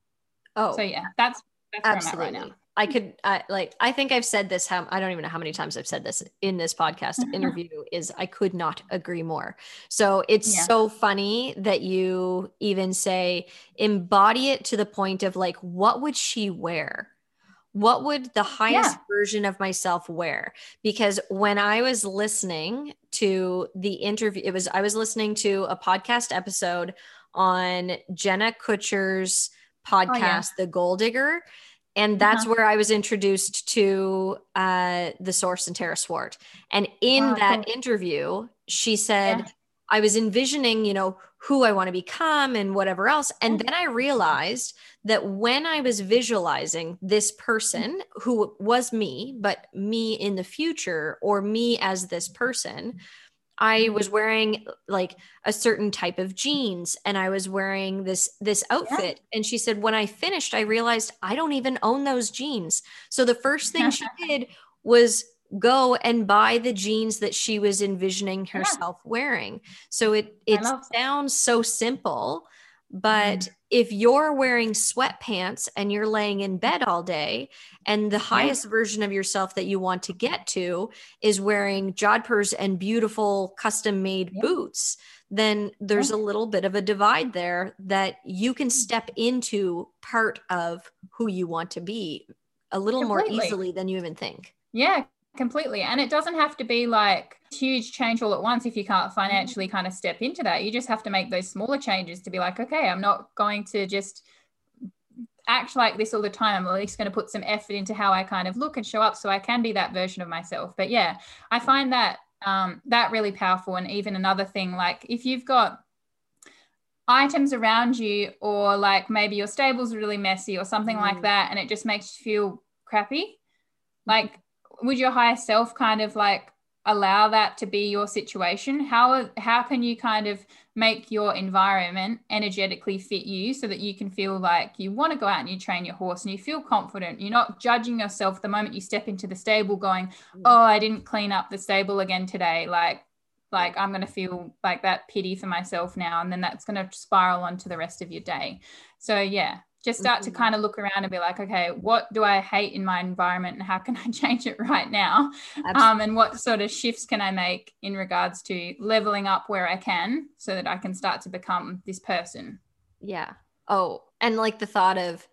Oh, so yeah, that's that's absolutely. where I'm at right now. I could I, like I think I've said this how I don't even know how many times I've said this in this podcast mm-hmm. interview is I could not agree more. So it's yeah. so funny that you even say embody it to the point of like what would she wear? What would the highest yeah. version of myself wear? Because when I was listening to the interview it was I was listening to a podcast episode on Jenna Kutcher's podcast oh, yeah. The Goal Digger and that's uh-huh. where I was introduced to uh, the source and Tara Swart. And in wow, that interview, she said, yeah. I was envisioning, you know, who I want to become and whatever else. And then I realized that when I was visualizing this person who was me, but me in the future or me as this person, I was wearing like a certain type of jeans and I was wearing this this outfit yeah. and she said when I finished I realized I don't even own those jeans. So the first thing she (laughs) did was go and buy the jeans that she was envisioning herself yeah. wearing. So it it sounds so simple, but mm if you're wearing sweatpants and you're laying in bed all day, and the highest version of yourself that you want to get to is wearing jodhpurs and beautiful custom made boots, then there's a little bit of a divide there that you can step into part of who you want to be a little Completely. more easily than you even think. Yeah, completely. And it doesn't have to be like huge change all at once if you can't financially kind of step into that. You just have to make those smaller changes to be like, okay, I'm not going to just act like this all the time. I'm at least going to put some effort into how I kind of look and show up so I can be that version of myself. But yeah, I find that um, that really powerful. And even another thing, like if you've got items around you, or like maybe your stable's really messy or something mm. like that, and it just makes you feel crappy, like would your higher self kind of like allow that to be your situation? How how can you kind of make your environment energetically fit you so that you can feel like you want to go out and you train your horse and you feel confident? You're not judging yourself the moment you step into the stable going mm. oh i didn't clean up the stable again today. Like like i'm going to feel like that pity for myself now and then that's going to spiral onto the rest of your day. So yeah just start mm-hmm. to kind of look around and be like okay what do i hate in my environment and how can i (laughs) change it right now? Um, and what sort of shifts can i make in regards to leveling up where i can so that i can start to become this person? Yeah. Oh and like the thought of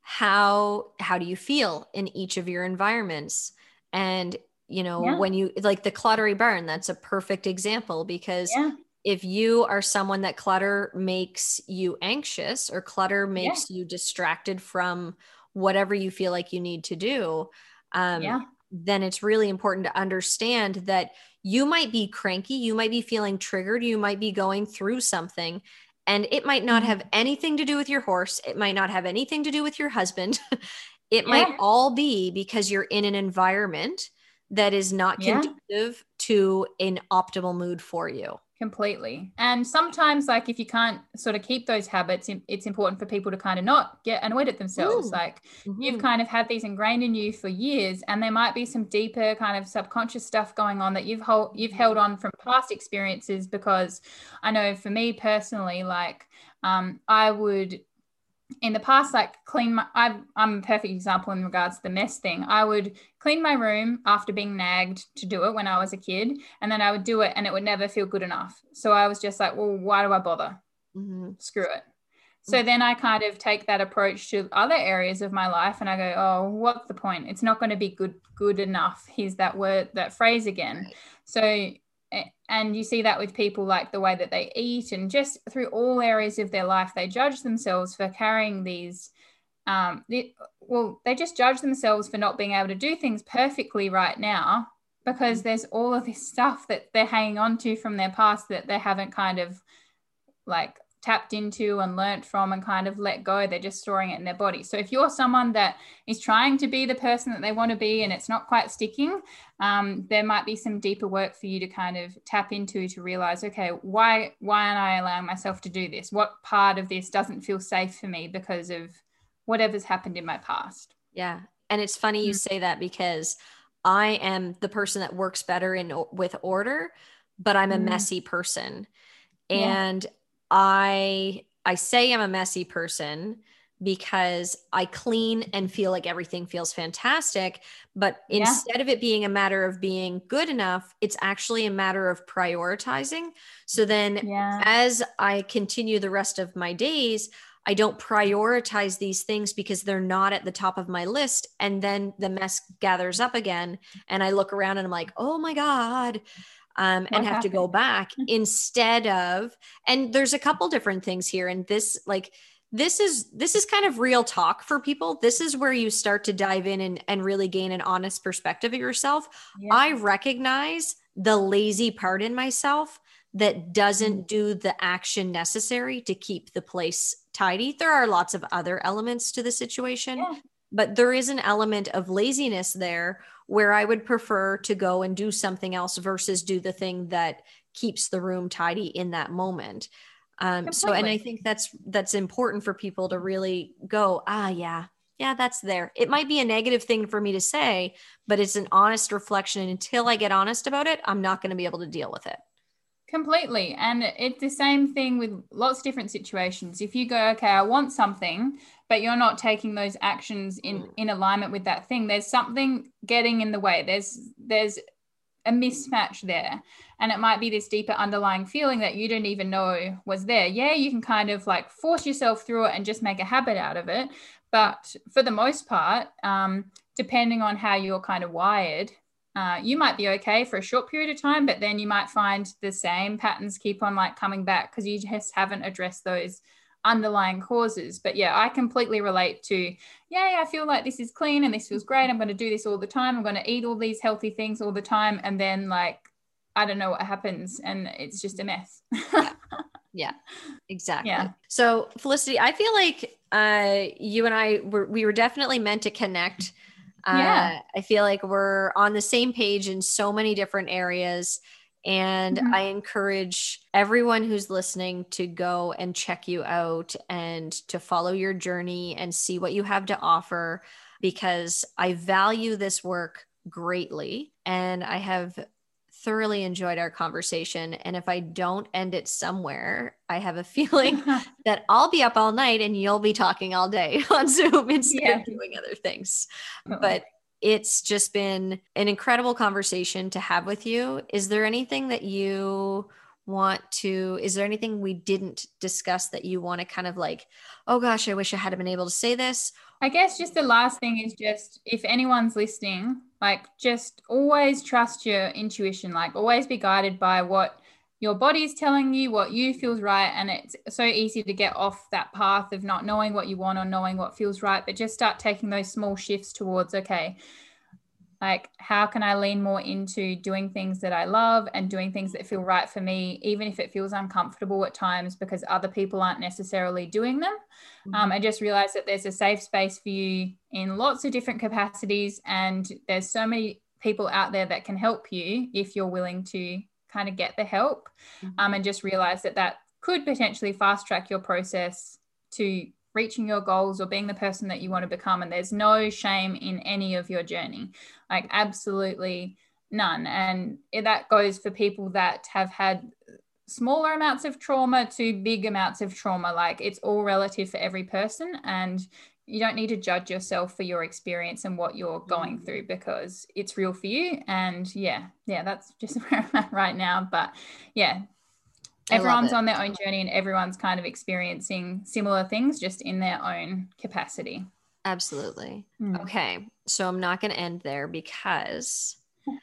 how how do you feel in each of your environments? And you know yeah. when you like the cluttery barn that's a perfect example because yeah if you are someone that clutter makes you anxious or clutter makes yeah. you distracted from whatever you feel like you need to do um, yeah. then it's really important to understand that you might be cranky you might be feeling triggered you might be going through something and it might not mm-hmm. have anything to do with your horse it might not have anything to do with your husband (laughs) it yeah. might all be because you're in an environment that is not conducive to an optimal mood for you completely and sometimes like if you can't sort of keep those habits it's important for people to kind of not get annoyed at themselves Ooh. like mm-hmm. you've kind of had these ingrained in you for years and there might be some deeper kind of subconscious stuff going on that you've hold, you've held on from past experiences because i know for me personally like um, i would in the past, like clean my, I, I'm a perfect example in regards to the mess thing. I would clean my room after being nagged to do it when I was a kid, and then I would do it and it would never feel good enough. So I was just like, well, why do I bother? Mm-hmm. Screw it. So then I kind of take that approach to other areas of my life and I go, oh, what's the point? It's not going to be good good enough. Here's that word, that phrase again. Right. So and you see that with people like the way that they eat and just through all areas of their life they judge themselves for carrying these um, well they just judge themselves for not being able to do things perfectly right now because there's all of this stuff that they're hanging on to from their past that they haven't kind of like tapped into and learnt from and kind of let go. They're just storing it in their body. So if you're someone that is trying to be the person that they want to be and it's not quite sticking, um, there might be some deeper work for you to kind of tap into to realize, okay, why why am I allowing myself to do this? What part of this doesn't feel safe for me because of whatever's happened in my past? Yeah. And it's funny you mm-hmm. say that because I am the person that works better in with order, but I'm a mm. messy person. And yeah. I I say I'm a messy person because I clean and feel like everything feels fantastic. But yeah. instead of it being a matter of being good enough, it's actually a matter of prioritizing. So then, yeah. as I continue the rest of my days, I don't prioritize these things because they're not at the top of my list. And then the mess gathers up again. And I look around and I'm like, oh my God, um, and have happened? to go back instead of and there's a couple different things here and this like this is this is kind of real talk for people this is where you start to dive in and, and really gain an honest perspective of yourself yeah. i recognize the lazy part in myself that doesn't mm. do the action necessary to keep the place tidy there are lots of other elements to the situation yeah. But there is an element of laziness there where I would prefer to go and do something else versus do the thing that keeps the room tidy in that moment. Um, so, and I think that's that's important for people to really go, ah, yeah, yeah, that's there. It might be a negative thing for me to say, but it's an honest reflection. And until I get honest about it, I'm not going to be able to deal with it. Completely. And it's the same thing with lots of different situations. If you go, okay, I want something, but you're not taking those actions in mm. in alignment with that thing, there's something getting in the way. There's there's a mismatch there. And it might be this deeper underlying feeling that you don't even know was there. Yeah, you can kind of like force yourself through it and just make a habit out of it. But for the most part, um, depending on how you're kind of wired, uh, you might be okay for a short period of time, but then you might find the same patterns keep on like coming back because you just haven't addressed those underlying causes. But yeah, I completely relate to, yeah, I feel like this is clean and this feels great. I'm going to do this all the time. I'm going to eat all these healthy things all the time. And then, like, I don't know what happens and it's just a mess. yeah. (laughs) yeah, exactly. Yeah. So, Felicity, I feel like uh, you and I were, we were definitely meant to connect. Uh, yeah. I feel like we're on the same page in so many different areas. And mm-hmm. I encourage everyone who's listening to go and check you out and to follow your journey and see what you have to offer because I value this work greatly. And I have thoroughly enjoyed our conversation. And if I don't end it somewhere, I have a (laughs) feeling (laughs) that I'll be up all night and you'll be talking all day (laughs) on Zoom instead yeah. of doing other things. But it's just been an incredible conversation to have with you. Is there anything that you want to is there anything we didn't discuss that you want to kind of like oh gosh i wish i had been able to say this i guess just the last thing is just if anyone's listening like just always trust your intuition like always be guided by what your body's telling you what you feels right and it's so easy to get off that path of not knowing what you want or knowing what feels right but just start taking those small shifts towards okay like how can i lean more into doing things that i love and doing things that feel right for me even if it feels uncomfortable at times because other people aren't necessarily doing them mm-hmm. um, and just realize that there's a safe space for you in lots of different capacities and there's so many people out there that can help you if you're willing to kind of get the help mm-hmm. um, and just realize that that could potentially fast track your process to reaching your goals or being the person that you want to become. And there's no shame in any of your journey, like absolutely none. And that goes for people that have had smaller amounts of trauma to big amounts of trauma. Like it's all relative for every person. And you don't need to judge yourself for your experience and what you're going mm. through because it's real for you. And yeah, yeah, that's (laughs) just where I'm at right now. But yeah, everyone's on their own journey and everyone's kind of experiencing similar things just in their own capacity. Absolutely. Mm. Okay. So I'm not going to end there because (laughs)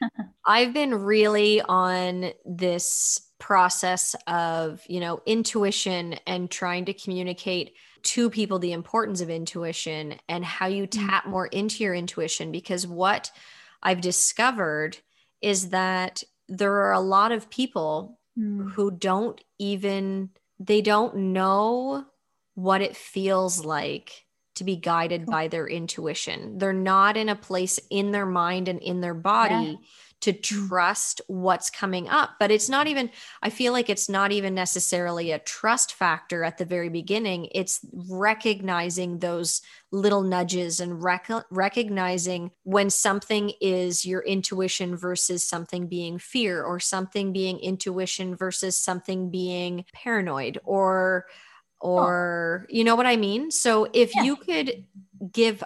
I've been really on this process of, you know, intuition and trying to communicate to people the importance of intuition and how you mm. tap more into your intuition because what I've discovered is that there are a lot of people mm. who don't even they don't know what it feels like to be guided by their intuition. They're not in a place in their mind and in their body yeah to trust what's coming up. But it's not even, I feel like it's not even necessarily a trust factor at the very beginning. It's recognizing those little nudges and rec- recognizing when something is your intuition versus something being fear or something being intuition versus something being paranoid or or oh. you know what i mean so if yeah. you could give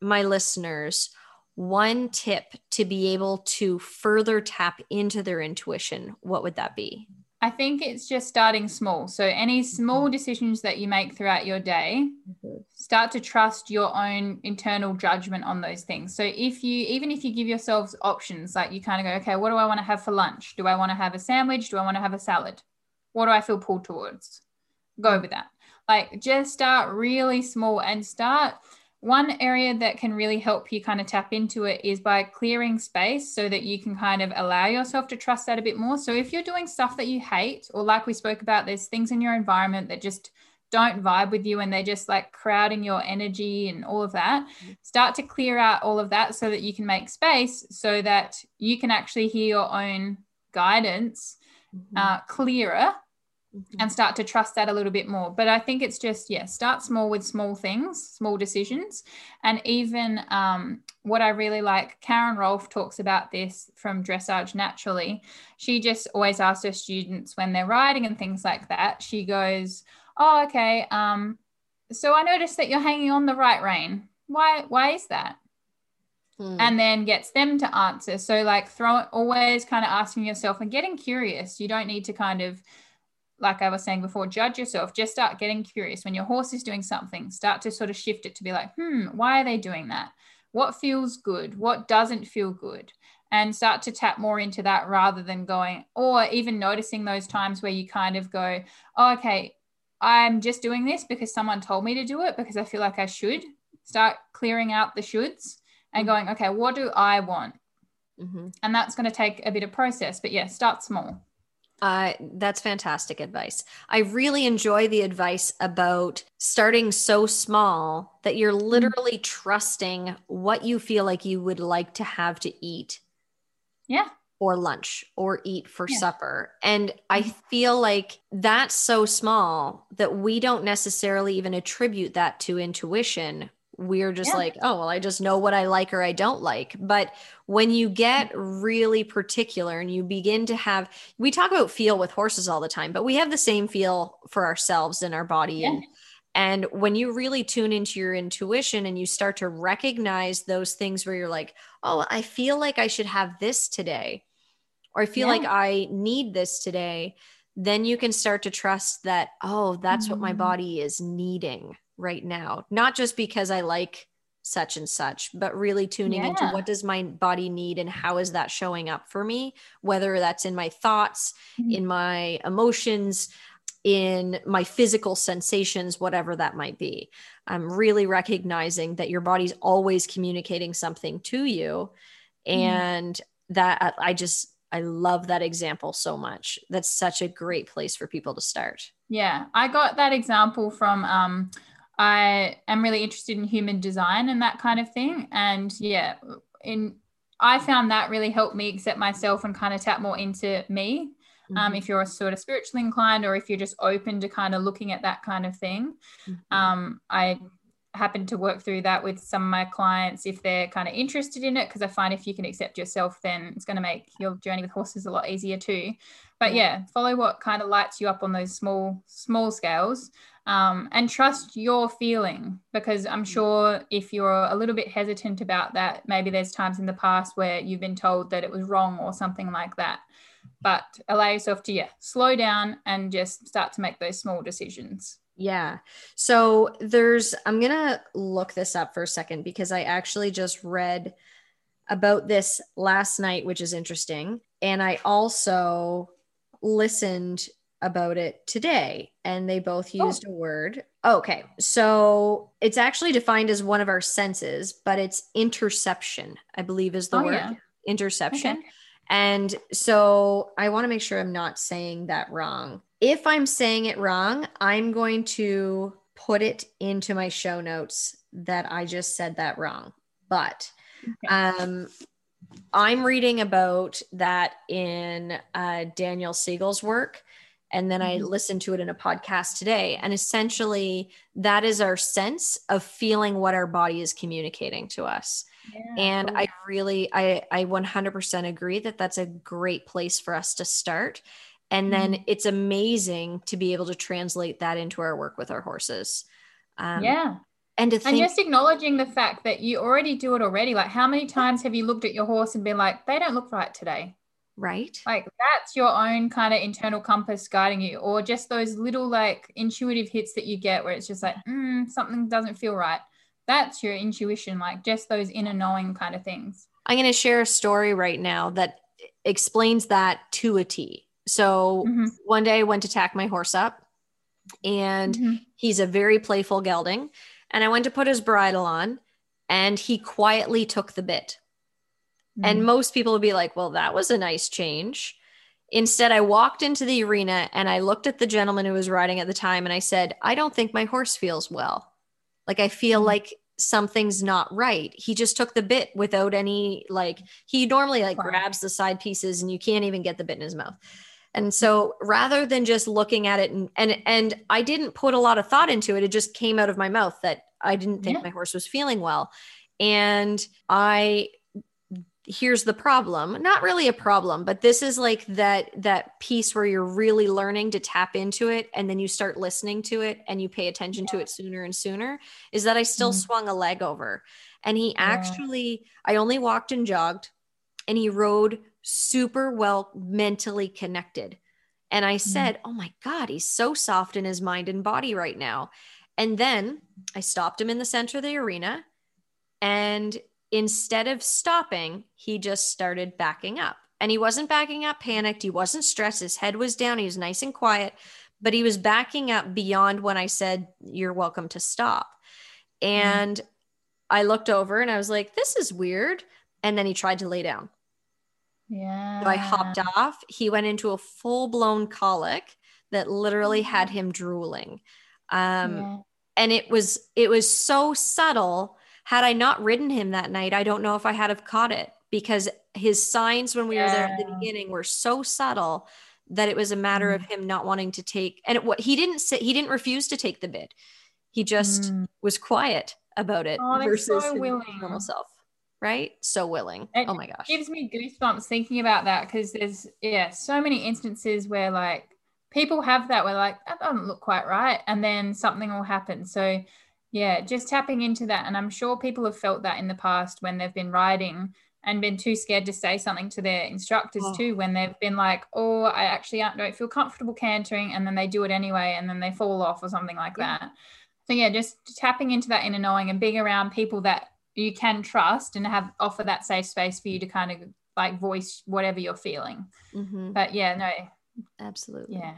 my listeners one tip to be able to further tap into their intuition, what would that be? I think it's just starting small. So, any small mm-hmm. decisions that you make throughout your day, mm-hmm. start to trust your own internal judgment on those things. So, if you, even if you give yourselves options, like you kind of go, okay, what do I want to have for lunch? Do I want to have a sandwich? Do I want to have a salad? What do I feel pulled towards? Go with that. Like, just start really small and start one area that can really help you kind of tap into it is by clearing space so that you can kind of allow yourself to trust that a bit more. So if you're doing stuff that you hate, or like we spoke about, there's things in your environment that just don't vibe with you and they're just like crowding your energy and all of that, start to clear out all of that so that you can make space so that you can actually hear your own guidance mm-hmm. uh, clearer mm-hmm. and start to trust that a little bit more. But I think it's just, yeah, start small with small things, small decisions. And even um, what I really like, Karen Rolf talks about this from Dressage Naturally. She just always asks her students when they're riding and things like that, she goes, Oh, okay. Um, so I noticed that you're hanging on the right rein. Why, why is that? Hmm. and then gets them to answer. So like throw always kind of asking yourself and getting curious. You don't need to kind of like I was saying before, judge yourself. Just start getting curious. When your horse is doing something, start to sort of shift it to be like, hmm, why are they doing that? What feels good? What doesn't feel good? and start to tap more into that rather than going, or even noticing those times where you kind of go, oh, okay, I'm just doing this because someone told me to do it because I feel like I should. Start clearing out the shoulds and going, okay, what do I want? Mm-hmm. And that's going to take a bit of process. But yeah, start small. Uh, that's fantastic advice. I really enjoy the advice about starting so small that you're mm-hmm. literally mm-hmm. trusting what you feel like you would like to have to eat. Yeah. Or lunch or eat for yeah. supper. And I mm-hmm. feel like that's so small that we don't necessarily even attribute that to intuition we're just yeah. like, oh, well, I just know what I like or I don't like. But when you get really particular and you begin to have, we talk about feel with horses all the time, but we have the same feel for ourselves in our body. Yeah. And, and when you really tune into your intuition and you start to recognize those things where you're like, oh, I feel like I should have this today, or I feel yeah. like I need this today, then you can start to trust that, oh, that's mm-hmm. what my mm-hmm. body is needing right now not just because i like such and such but really tuning yeah. into what does my body need and how is that showing up for me whether that's in my thoughts mm-hmm. in my emotions in my physical sensations whatever that might be i'm really recognizing that your body's always communicating something to you mm-hmm. and mm-hmm. that i just I love that example so much. That's such a great place for people to start. Yeah, I got that example from um, I am really interested in human design and that kind of thing. And yeah, in I found that really helped me accept myself and kind of tap more into me. Um, mm-hmm. Um, if you're sort of spiritually inclined or if you're just open to kind of looking at that kind of thing. Mm-hmm. Um, I happen to work through that with some of my clients if they're kind of interested in it because I find if you can accept yourself then it's going to make your journey with horses a lot easier too but yeah follow what kind of lights you up on those small small scales um, and trust your feeling because I'm sure if you're a little bit hesitant about that, maybe there's times in the past where you've been told that it was wrong or something like that. But allow yourself to, yeah, slow down and just start to make those small decisions. Yeah. So there's, I'm going to look this up for a second because I actually just read about this last night, which is interesting. And I also listened about it today and they both oh. used oh. a word. Okay. So it's actually defined as one of our senses, but it's interoception, I believe is the oh, word. Yeah. Interoception. Okay. And so I want to make sure I'm not saying that wrong. If I'm saying it wrong, I'm going to put it into my show notes that I just said that wrong. But okay. um I'm reading about that in uh, Daniel Siegel's work and then mm-hmm. I listened to it in a podcast today. And essentially, that is our sense of feeling what our body is communicating to us. Yeah, and. I really, I, I 100% agree that that's a great place for us to start. And then mm-hmm. it's amazing to be able to translate that into our work with our horses. Um, yeah. And, think, and just acknowledging the fact that you already do it already. Like, how many times have you looked at your horse and been like, they don't look right today? Right. Like that's your own kind of internal compass guiding you or just those little like intuitive hits that you get where it's just like mm, something doesn't feel right. That's your intuition like just those inner knowing kind of things. I'm going to share a story right now that explains that to a t. So mm-hmm. one day i went to tack my horse up and mm-hmm. he's a very playful gelding and i went to put his bridle on and he quietly took the bit Mm-hmm. And most people would be like, well, that was a nice change. Instead, I walked into the arena and I looked at the gentleman who was riding at the time and I said, I don't think my horse feels well. Like, I feel mm-hmm. like something's not right. He just took the bit without any, like, he normally like grabs the side pieces and you can't even get the bit in his mouth. And so rather than just looking at it and and and I didn't put a lot of thought into it, it just came out of my mouth that I didn't think yeah. my horse was feeling well. And I here's the problem not really a problem but this is like that that piece where you're really learning to tap into it and then you start listening to it and you pay attention yeah. to it sooner and sooner is that i still mm-hmm. swung a leg over and he yeah. actually i only walked and jogged and he rode super well mentally connected and i mm-hmm. said oh my god he's so soft in his mind and body right now and then i stopped him in the center of the arena and instead of stopping, he just started backing up. And he wasn't backing up panicked. He wasn't stressed. His head was down. He was nice and quiet, but he was backing up beyond when I said, You're welcome to stop. Mm-hmm. And mm. I looked over and I was like, This is weird. And then he tried to lay down. Yeah. So I hopped off. He went into a full blown colic that literally had mm. him drooling. Um, yeah. And it was it was so subtle. Had I not ridden him that night, I don't know if I had have caught it because his signs when we yeah. were there at the beginning were so subtle that it was a matter mm. of him not wanting to take and it, what he didn't say he didn't refuse to take the bid he just mm. was quiet about it oh, versus so willing. normal self right so willing it oh my gosh It gives me goosebumps thinking about that because there's yeah so many instances where like people have that where like that doesn't look quite right and then something will happen so yeah just tapping into that and i'm sure people have felt that in the past when they've been riding and been too scared to say something to their instructors oh. too when they've been like oh i actually don't feel comfortable cantering and then they do it anyway and then they fall off or something like yeah. that so yeah just tapping into that inner knowing and being around people that you can trust and have offer that safe space for you to kind of like voice whatever you're feeling mm-hmm. but yeah no absolutely yeah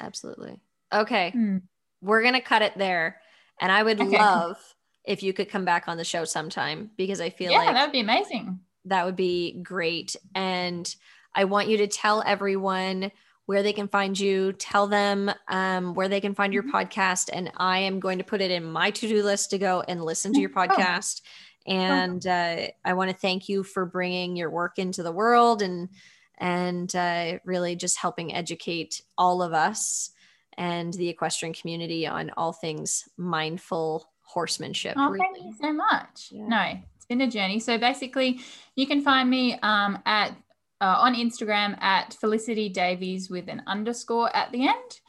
absolutely okay mm. we're gonna cut it there and i would okay. love if you could come back on the show sometime because I feel yeah, like that would be amazing. That would be great. And I want you to tell everyone where they can find you, tell them um, where they can find your mm-hmm. podcast. And I am going to put it in my to do list to go and listen to your (laughs) oh. podcast. Oh. And uh, I want to thank you for bringing your work into the world and and uh, really just helping educate all of us and the equestrian community on all things mindful horsemanship. Oh, really. thank you so much. Yeah. No, it's been a journey. So basically, you can find me um, at uh, on Instagram at Felicity Davies with an underscore at the end.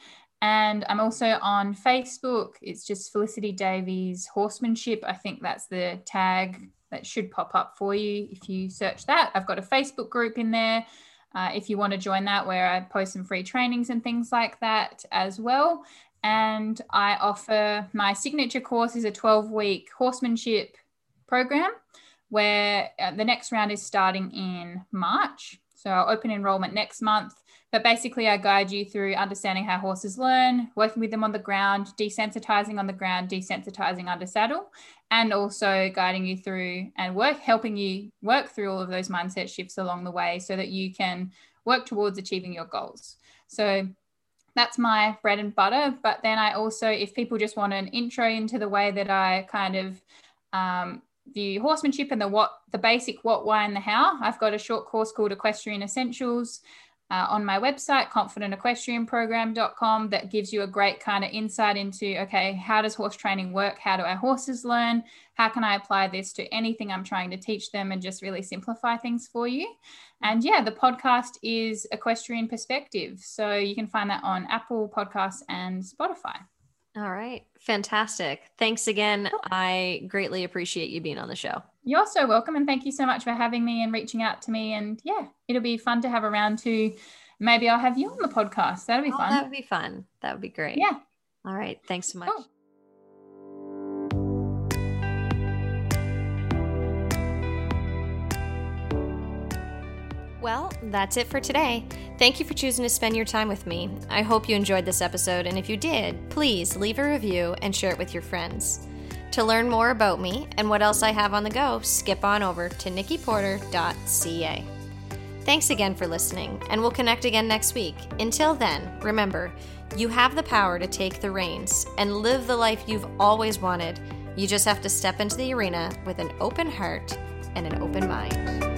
And I'm also on Facebook. It's just Felicity Davies Horsemanship. I think that's the tag that should pop up for you if you search that. I've got a Facebook group in there. Uh, if you want to join that, where I post some free trainings and things like that as well and I offer my signature course is a 12 week horsemanship program where uh, the next round is starting in March. So I'll open enrollment next month. But basically, I guide you through understanding how horses learn, working with them on the ground, desensitizing on the ground, desensitizing under saddle, and also guiding you through and work, helping you work through all of those mindset shifts along the way so that you can work towards achieving your goals. So that's my bread and butter. But then I also, if people just want an intro into the way that I kind of um, view horsemanship and the what, the basic what, why, and the how, I've got a short course called Equestrian Essentials. Uh, on my website, confidentequestrianprogram.com, that gives you a great kind of insight into okay, how does horse training work? How do our horses learn? How can I apply this to anything I'm trying to teach them and just really simplify things for you? And yeah, the podcast is Equestrian Perspective. So you can find that on Apple Podcasts and Spotify. All right. Fantastic. Thanks again. I greatly appreciate you being on the show. You're so welcome. And thank you so much for having me and reaching out to me. And yeah, it'll be fun to have around to maybe I'll have you on the podcast. That'll be oh, fun. That would be fun. That would be great. Yeah. All right. Thanks so much. Cool. Well, that's it for today. Thank you for choosing to spend your time with me. I hope you enjoyed this episode, and if you did, please leave a review and share it with your friends. To learn more about me and what else I have on the go, skip on over to nikkiporter.ca. Thanks again for listening, and we'll connect again next week. Until then, remember, you have the power to take the reins and live the life you've always wanted. You just have to step into the arena with an open heart and an open mind.